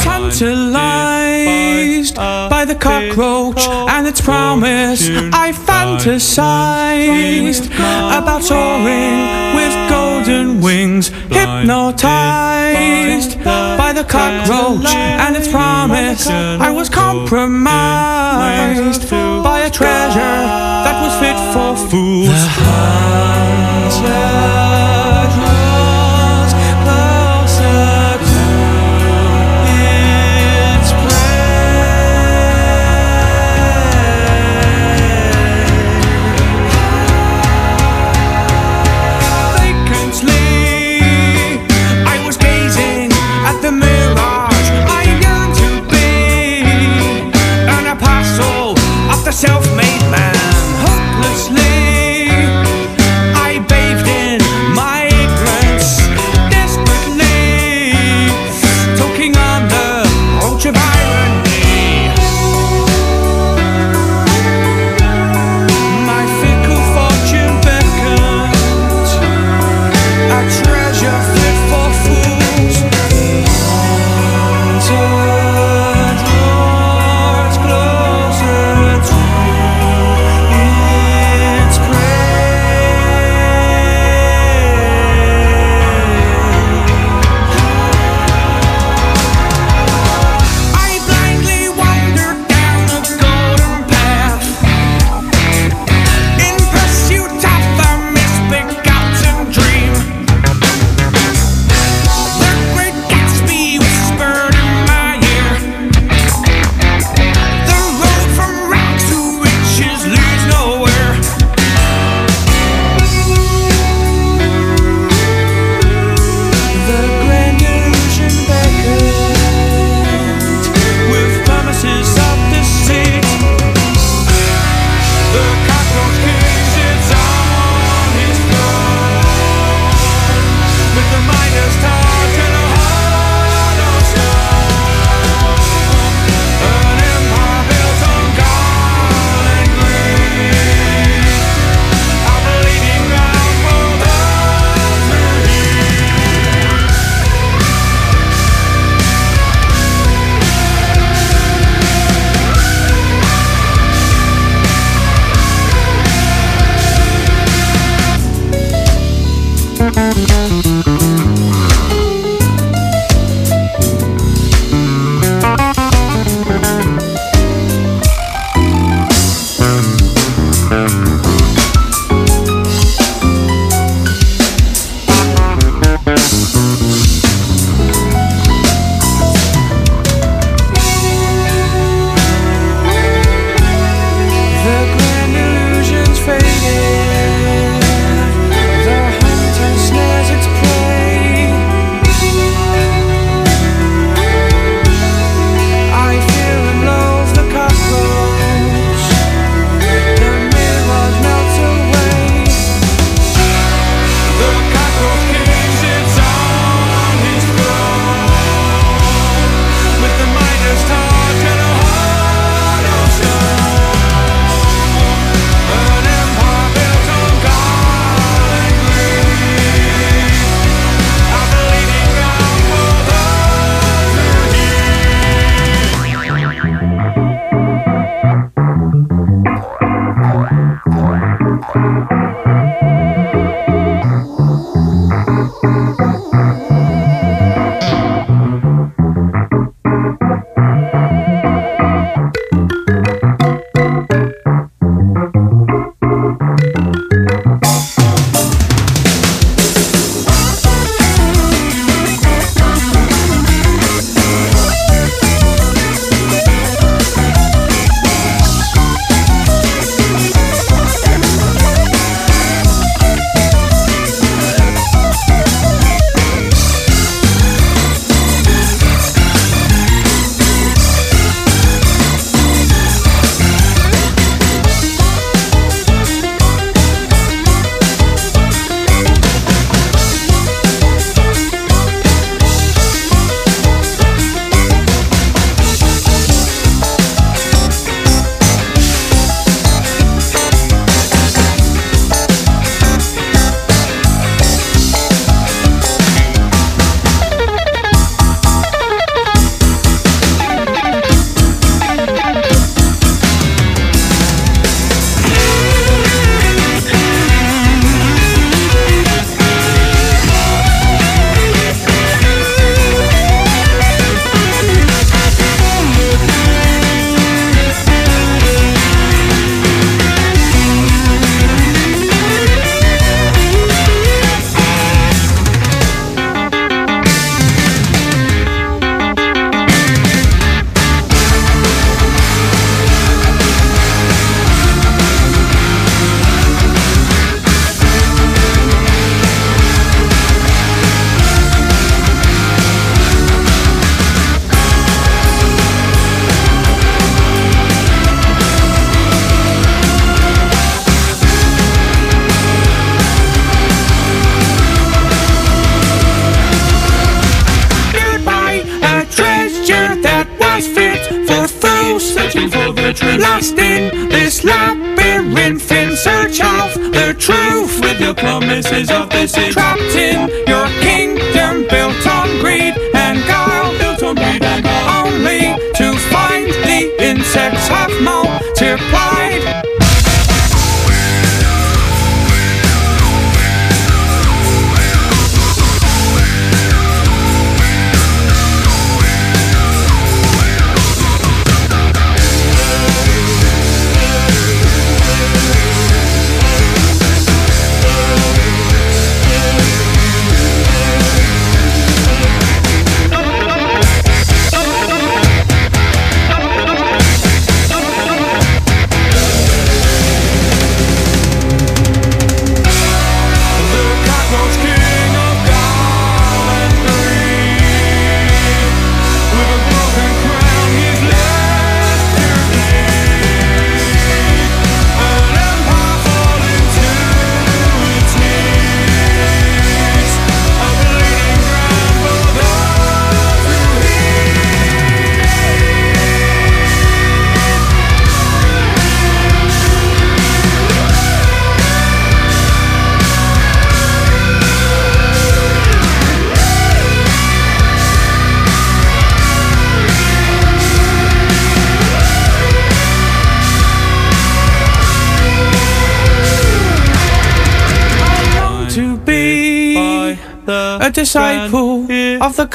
Tantalized by the cockroach and its promise, I fantasized about soaring with golden wings. Hypnotized by the cockroach and its promise, I was compromised by a treasure that was fit for fools.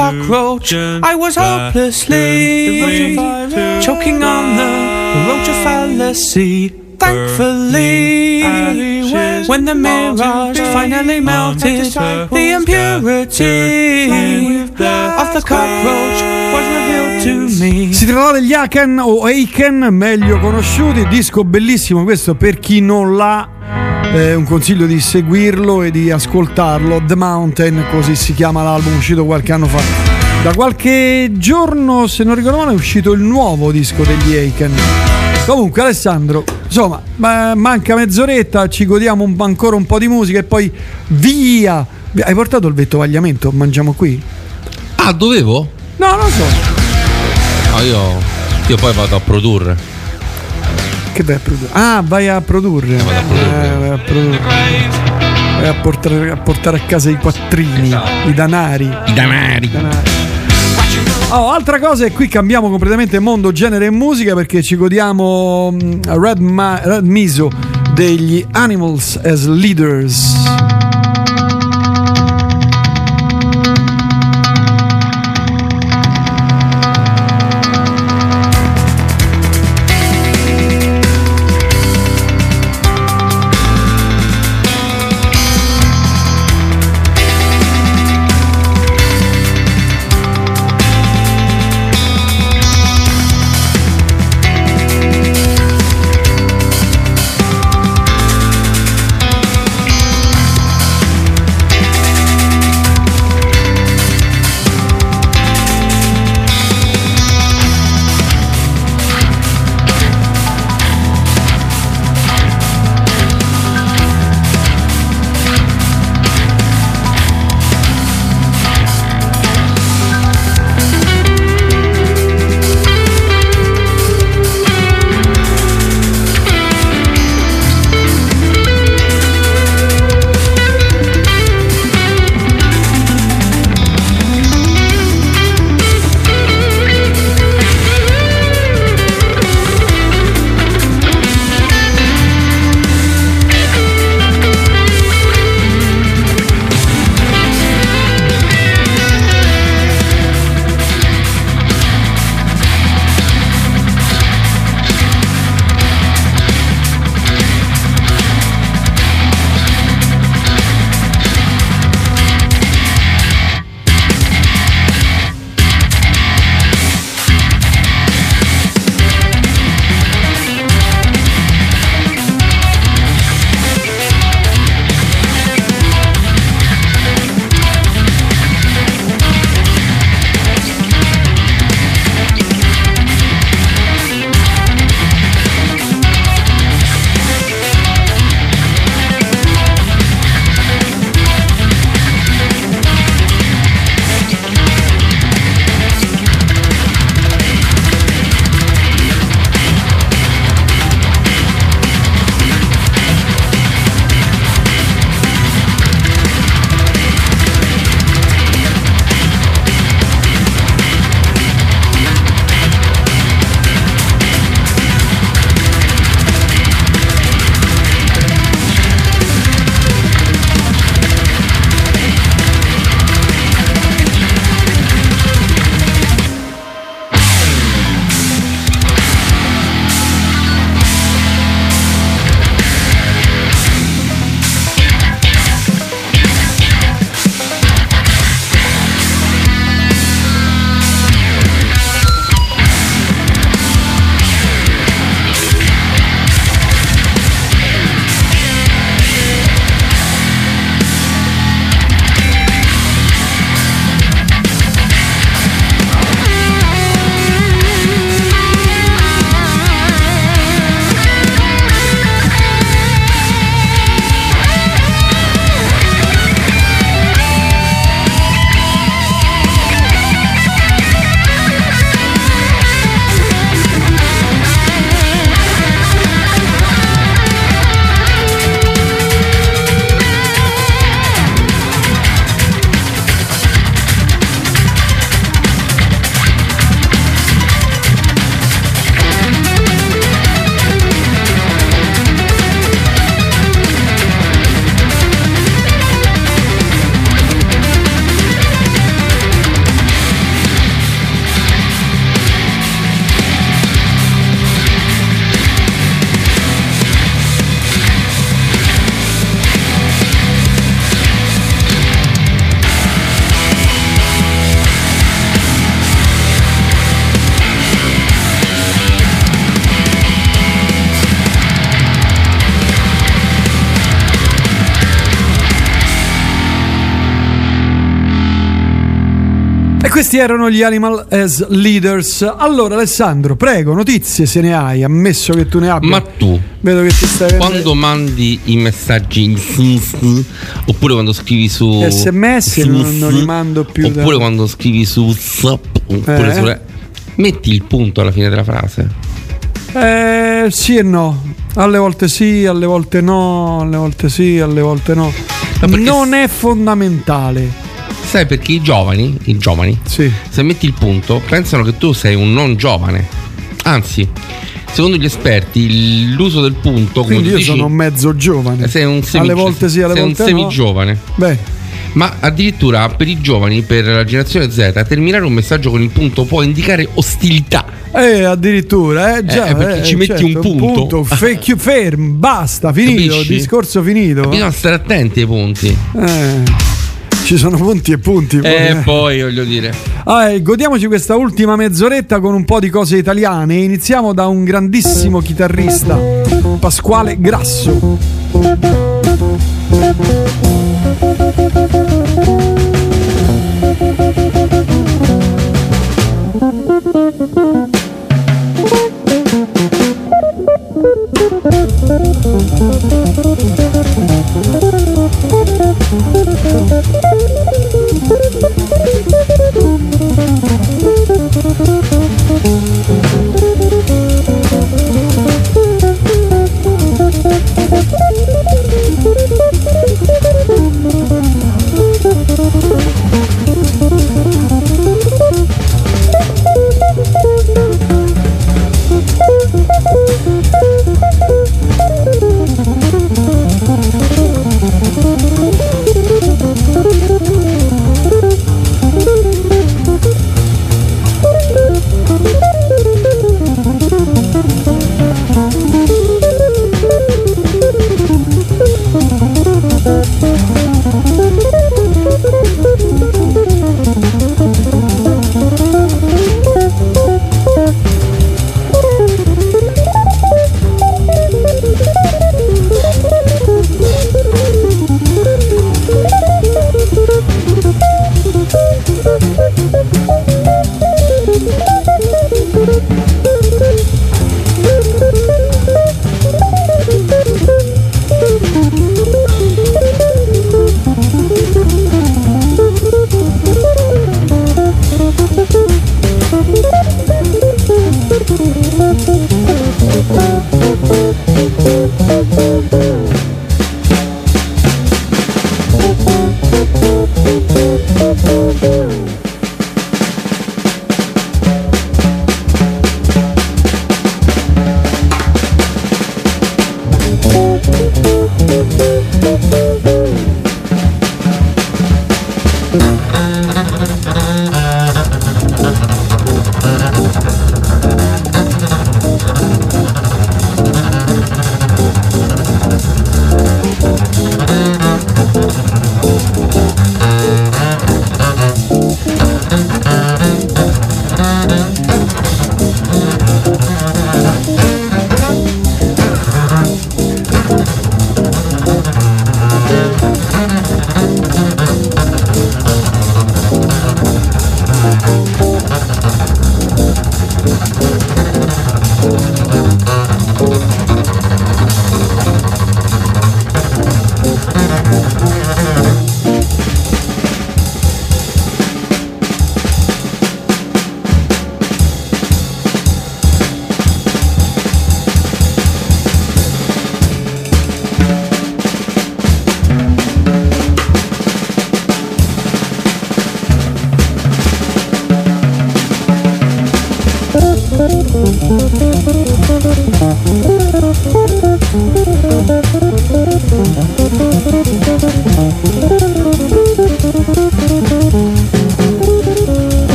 Cockroach. I was hopelessly choking on the roach of fallacy. Thankfully, when the mirage finally melted, the impurity of the cockroach was revealed to me. Si tratta degli Aken o Aiken, meglio conosciuti, disco bellissimo questo per chi non l'ha. Eh, un consiglio di seguirlo e di ascoltarlo. The Mountain, così si chiama l'album uscito qualche anno fa. Da qualche giorno, se non ricordo male, è uscito il nuovo disco degli Aiken. Comunque, Alessandro, insomma, ma- manca mezz'oretta, ci godiamo un- ancora un po' di musica e poi via. Hai portato il vettovagliamento? Mangiamo qui? Ah, dovevo? No, non so. No, io, io poi vado a produrre. Che vai a produrre? Ah, vai a produrre. Eh, vai a produrre. Vai a portare, a portare a casa i quattrini, i danari. I danari. Oh, altra cosa e qui cambiamo completamente mondo, genere e musica perché ci godiamo mm, Red, Ma- Red Miso degli Animals as Leaders. Questi erano gli Animal as Leaders. Allora, Alessandro, prego, notizie se ne hai, ammesso che tu ne abbia. Ma tu, Vedo che ti stai quando mandi i messaggi oppure quando scrivi su SMS non, non li mando più da- oppure quando scrivi su WhatsApp, oppure Eh? su metti il punto alla fine della frase. Eh, sì e no. Alle volte sì, alle volte no, alle volte sì, alle volte no. Non è fondamentale. Sai perché i giovani, i giovani, se metti il punto, pensano che tu sei un non giovane. Anzi, secondo gli esperti, l'uso del punto, Quindi io dici, sono mezzo giovane. eh, sei un semi, alle volte sì, alle sei volte un no. semigiovane. Beh, Ma addirittura per i giovani, per la generazione Z, terminare un messaggio con il punto può indicare ostilità. eh, addirittura, eh, già, Eh, perché eh, ci metti certo, un punto. <laughs> fake you ferm, basta, finito, Capisci? discorso finito. Bisogna stare attenti ai punti. Eh, ci sono punti e punti. poi, E eh. poi voglio dire. Ah, godiamoci questa ultima mezz'oretta con un po' di cose italiane. Iniziamo da un grandissimo chitarrista, Pasquale Grasso.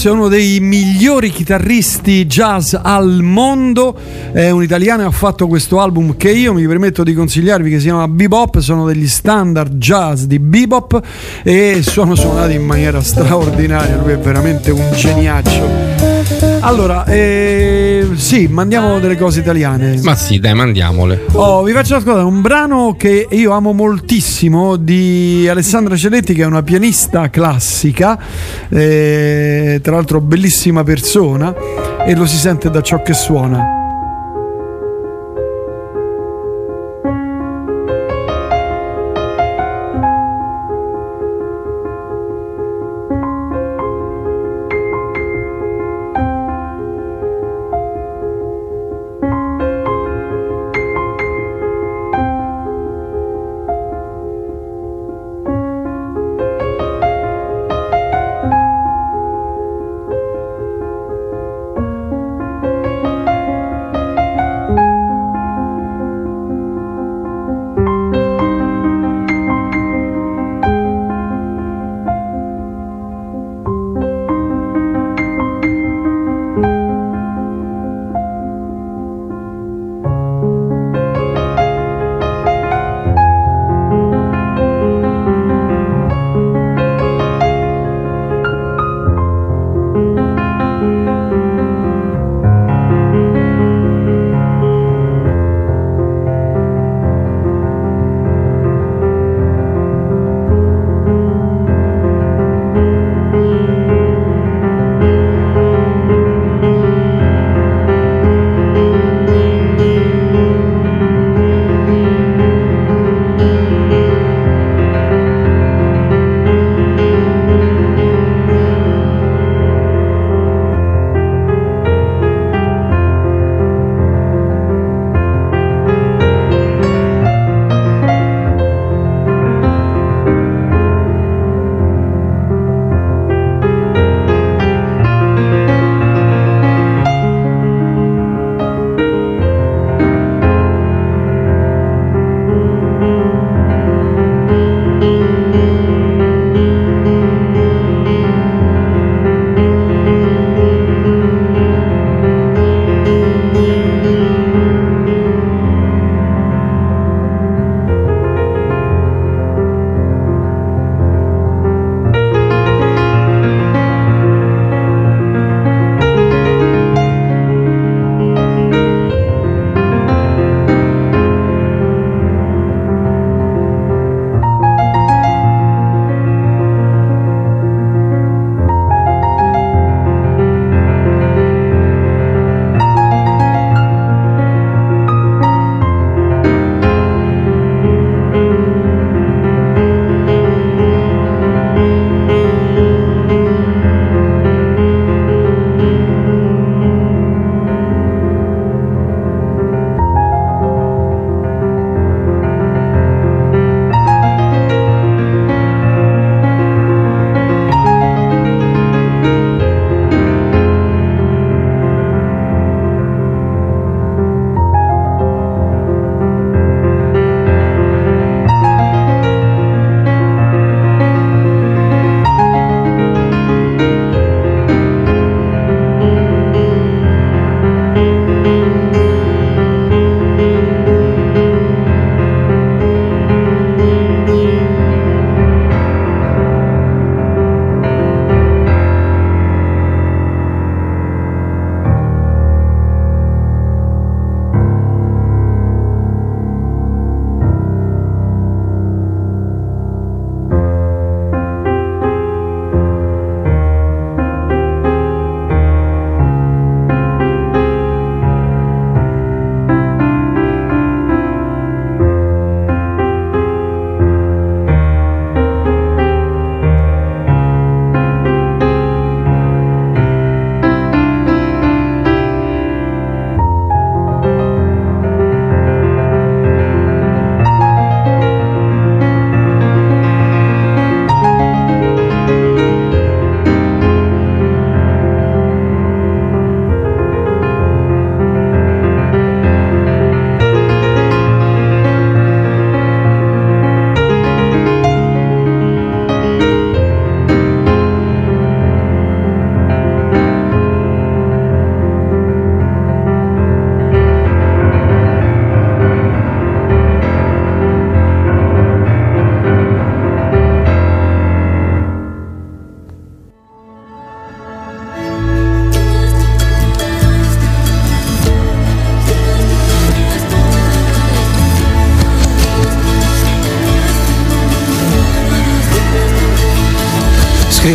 Grasso è uno dei migliori chitarristi jazz al mondo, è un italiano e ha fatto questo album che io mi permetto di consigliarvi che si chiama Bebop, sono degli standard jazz di bebop e sono suonati in maniera straordinaria, lui è veramente un geniaccio. Allora, eh, sì, mandiamo delle cose italiane. Ma sì, dai, mandiamole. Oh, vi faccio ascoltare un brano che io amo moltissimo di Alessandra Celetti, che è una pianista classica, eh, tra l'altro bellissima persona, e lo si sente da ciò che suona.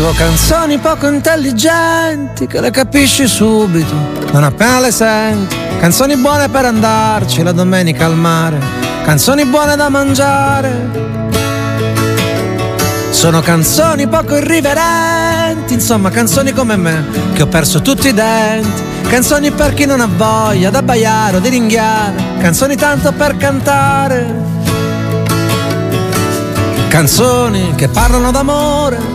Scrivo canzoni poco intelligenti che le capisci subito, non appena le senti. Canzoni buone per andarci la domenica al mare, canzoni buone da mangiare. Sono canzoni poco irriverenti, insomma canzoni come me, che ho perso tutti i denti. Canzoni per chi non ha voglia d'abbaiare o di ringhiare, canzoni tanto per cantare. Canzoni che parlano d'amore,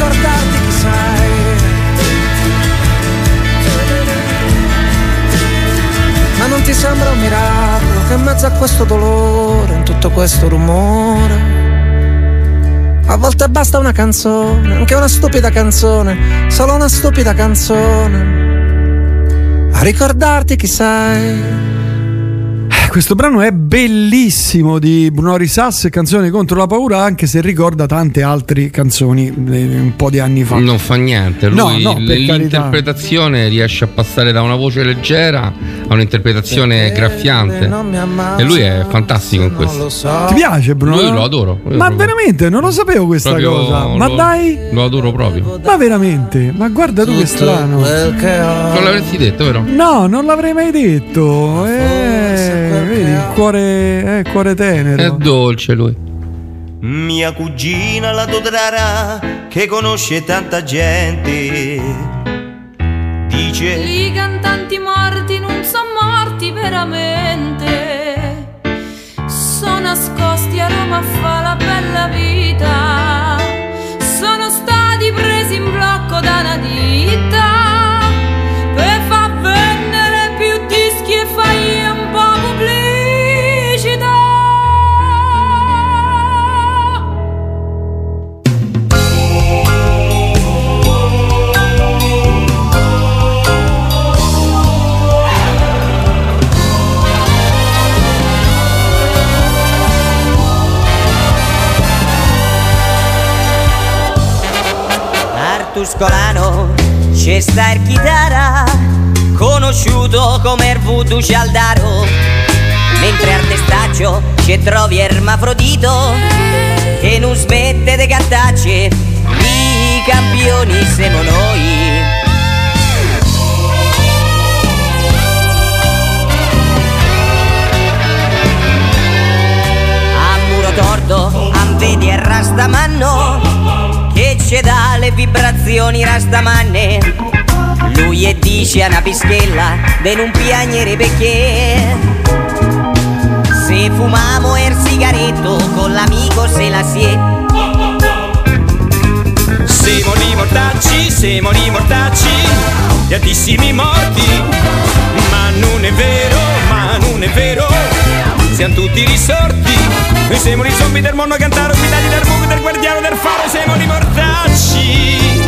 Ricordarti chi sei. Ma non ti sembra un miracolo che in mezzo a questo dolore, in tutto questo rumore, a volte basta una canzone, anche una stupida canzone, solo una stupida canzone, a ricordarti chi sei. Questo brano è bellissimo di Bruno Risas, canzone contro la paura, anche se ricorda tante altre canzoni eh, un po' di anni fa. Non fa niente, lui No, no, per carità. l'interpretazione riesce a passare da una voce leggera a un'interpretazione graffiante. E lui è fantastico in questo. Ti piace Bruno? Lui lo adoro. Io Ma proprio- veramente non lo sapevo questa proprio cosa. Ma lo- dai, Lo adoro proprio. ma veramente, ma guarda tu che strano. Non l'avresti detto, vero? No, non l'avrei mai detto. Eh, vedi, il cuore, eh, il cuore tenero. È dolce lui. Mia cugina la Dodrara che conosce tanta gente dice I cantanti morti non sono morti veramente. Sono nascosti a Roma a fa la bella vita. Sono stati presi in blocco da una ditta. Artuscolano c'è sta il chitarra conosciuto come voodoo cialdaro. Mentre al testaccio ci trovi Ermafrodito Che non smette di cantacce I campioni siamo noi. A muro torto, am vedi e rastamanno Che ci dà le vibrazioni rastamanne Lui e dice a una pischella De non piagnere perché Se fumamo il sigaretto Con l'amico se la si è Siamo di mortacci, siamo di mortacci, di altissimi morti. Ma non è vero, ma non è vero, siamo tutti risorti. Noi siamo i zombie del mondo a cantare, ospitati del buco, del guardiano del faro, siamo di mortacci.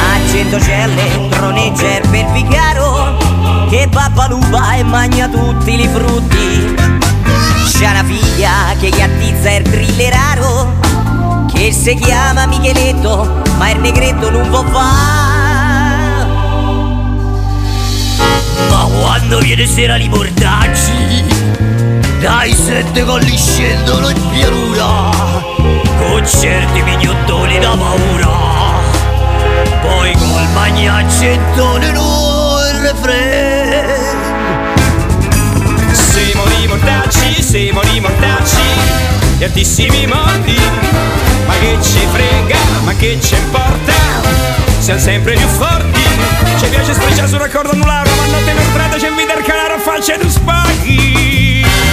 A cento celle troneggia il perficaro Che pappalupa e magna tutti i frutti C'è una figlia che gattizza il trilleraro Che si chiama Micheletto Ma il negretto non può fare Ma quando viene sera li mortacci Dai sette colli scendono in pianura Con certi mignottoni da paura. Poi col magnacettone no il refrain Siamo di mortacci, siamo di mortacci, di altissimi morti. Ma che ci frega, ma che ci importa? Siamo sempre più forti. Ci piace sprecciare sul raccordo anulare, ma notte per strada ci invita il canaro a faccia tu spaghi.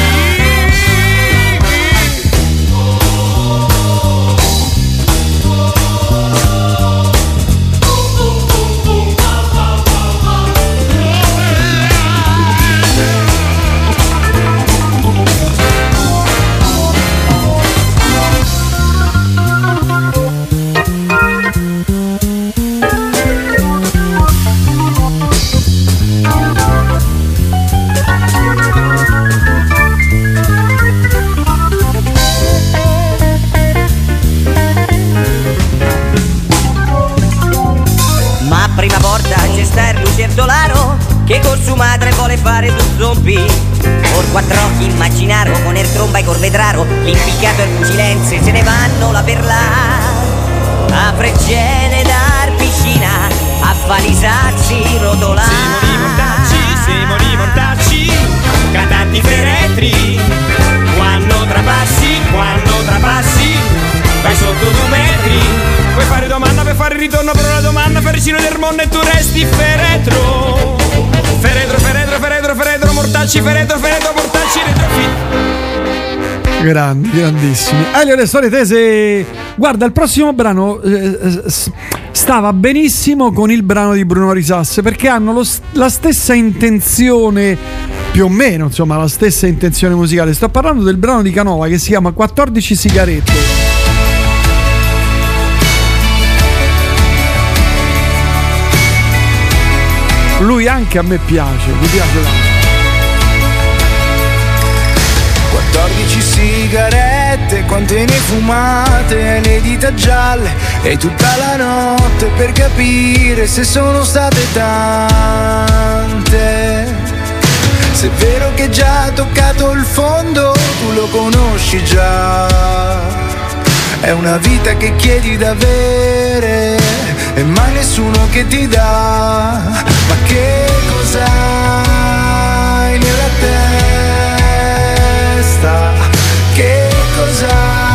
Grandi, grandissimi. Elio, le storie tese. Guarda, il prossimo brano eh, stava benissimo con il brano di Bruno Risasse perché hanno lo la stessa intenzione, più o meno, insomma, la stessa intenzione musicale. Sto parlando del brano di Canova che si chiama 14 sigarette. Lui anche a me piace, mi piace tanto. 14 sigarette, quante ne fumate, le dita gialle e tutta la notte per capire se sono state tante. Se è vero che già ha toccato il fondo, tu lo conosci già. È una vita che chiedi d'avere e mai nessuno che ti dà. Ma che cos'hai nella testa? Che cos'hai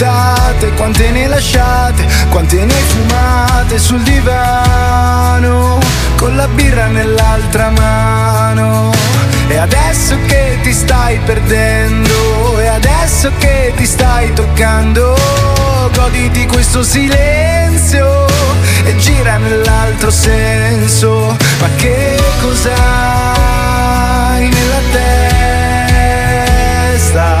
fatte, quante ne lasciate, quante ne fumate sul divano, con la birra nell'altra mano. E adesso che ti stai perdendo, e adesso che ti stai toccando, goditi questo silenzio e gira nell'altro senso. Ma che cos'hai nella testa?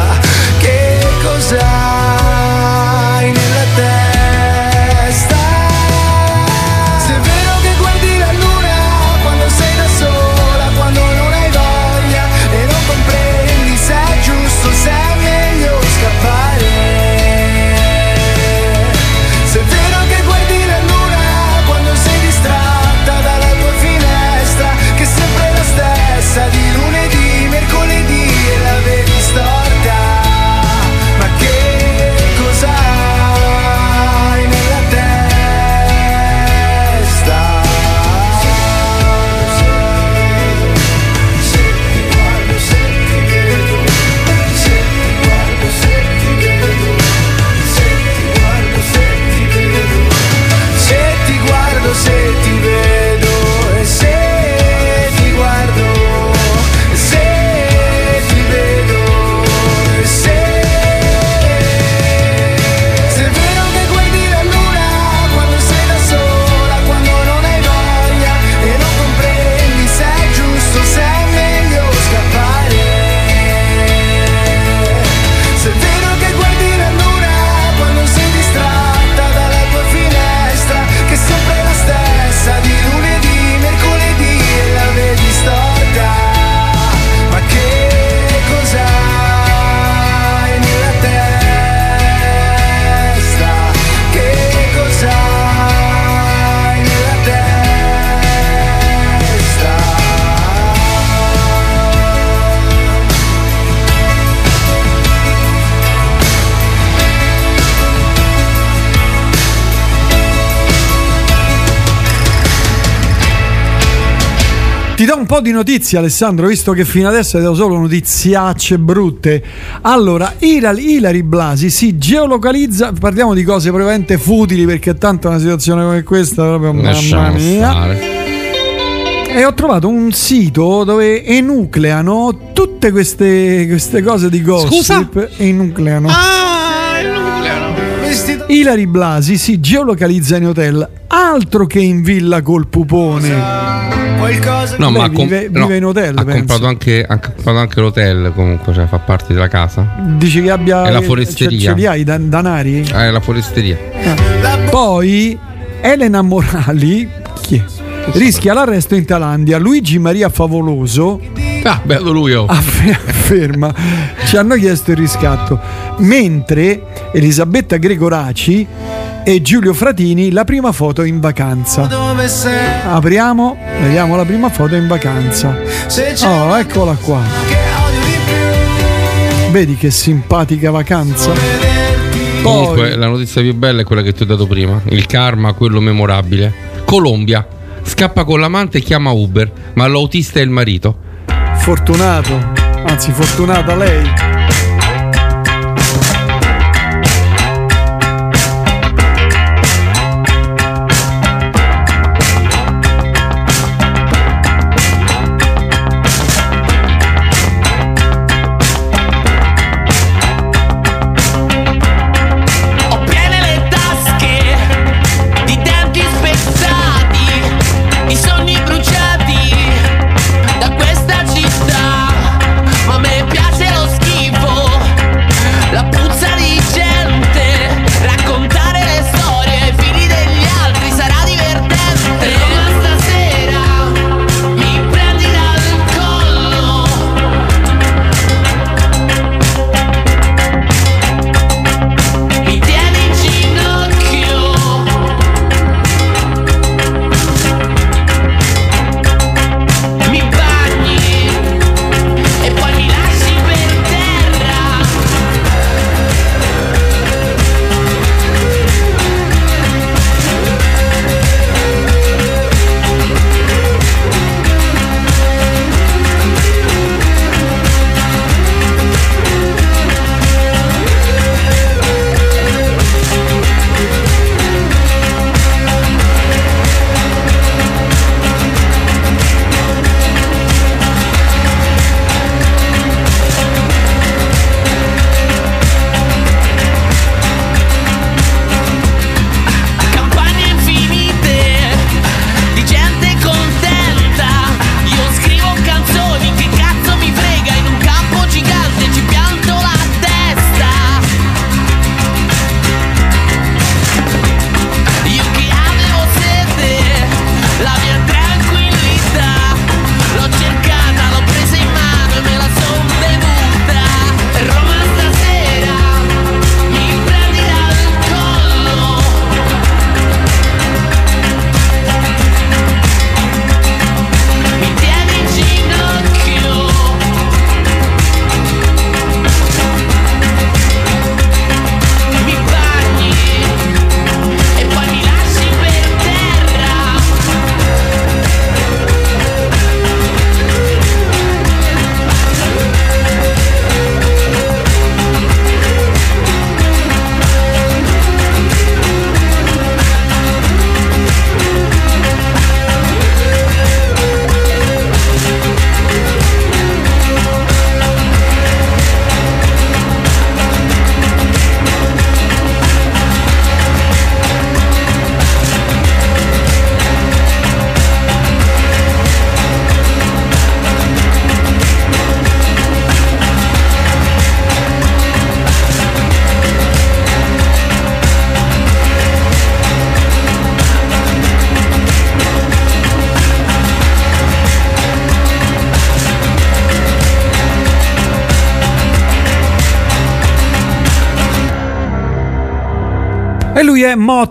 Po' di notizie, Alessandro, visto che fino adesso dato solo notiziacce brutte. Allora, Hilary, Hilary Blasi si geolocalizza. Parliamo di cose probabilmente futili, perché tanto una situazione come questa, proprio mamma Lasciamo mia. stare. E ho trovato un sito dove enucleano tutte queste, queste cose di gossip. Enucleano. Ilari Blasi si geolocalizza in hotel, altro che in villa col pupone. Qualcosa No, Beh, ma ha com- vive, no, vive in hotel, ha penso. comprato, anche, ha comprato anche l'hotel comunque, cioè fa parte della casa. Dici che abbia. È la cioè, foresteria. Ce li hai dan- danari? Ah, è la foresteria. Poi Elena Morali chi è? rischia l'arresto in Thailandia. Luigi Maria Favoloso Ah, bello lui, oh. aff- afferma ci hanno chiesto il riscatto. Mentre Elisabetta Gregoraci e Giulio Fratini la prima foto in vacanza. dove sei? Apriamo, vediamo la prima foto in vacanza. Oh, eccola qua. Vedi che simpatica vacanza. Comunque, la notizia più bella è quella che ti ho dato prima. Il karma, quello memorabile. Colombia. Scappa con l'amante e chiama Uber, ma l'autista è il marito. Fortunato, anzi fortunata lei.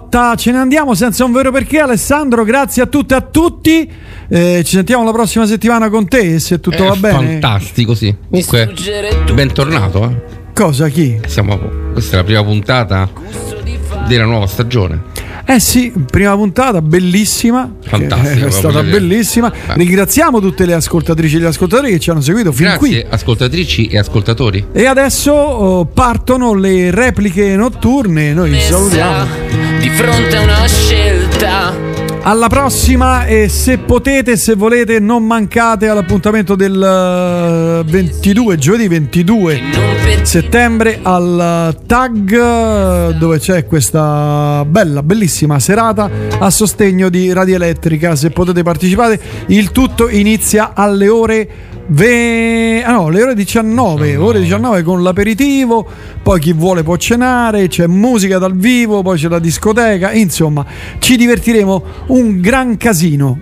È Motta, ce ne andiamo senza un vero perché Alessandro, grazie a tutte e a tutti. Eh, ci sentiamo la prossima settimana con te se tutto È va bene. Fantastico, sì. Comunque, bentornato. Eh. Cosa chi? Siamo, questa è la prima puntata della nuova stagione. Eh sì, prima puntata bellissima. Fantastica, È stata bellissima. Beh. Ringraziamo tutte le ascoltatrici e gli ascoltatori che ci hanno seguito fin qui. Grazie, ascoltatrici e ascoltatori. E adesso oh, partono le repliche notturne. Noi vi salutiamo. Di fronte a una scelta. Alla prossima e se potete, se volete, non mancate all'appuntamento del eh, 22, giovedì 22 settembre al TAG eh, dove c'è questa bella, bellissima serata a sostegno di Radio Elettrica. Se potete partecipare, il tutto inizia alle ore ve- ah no, le ore 19, ore 19 con l'aperitivo, poi chi vuole può cenare, c'è musica dal vivo, poi c'è la discoteca, insomma, ci divertiremo un gran casino.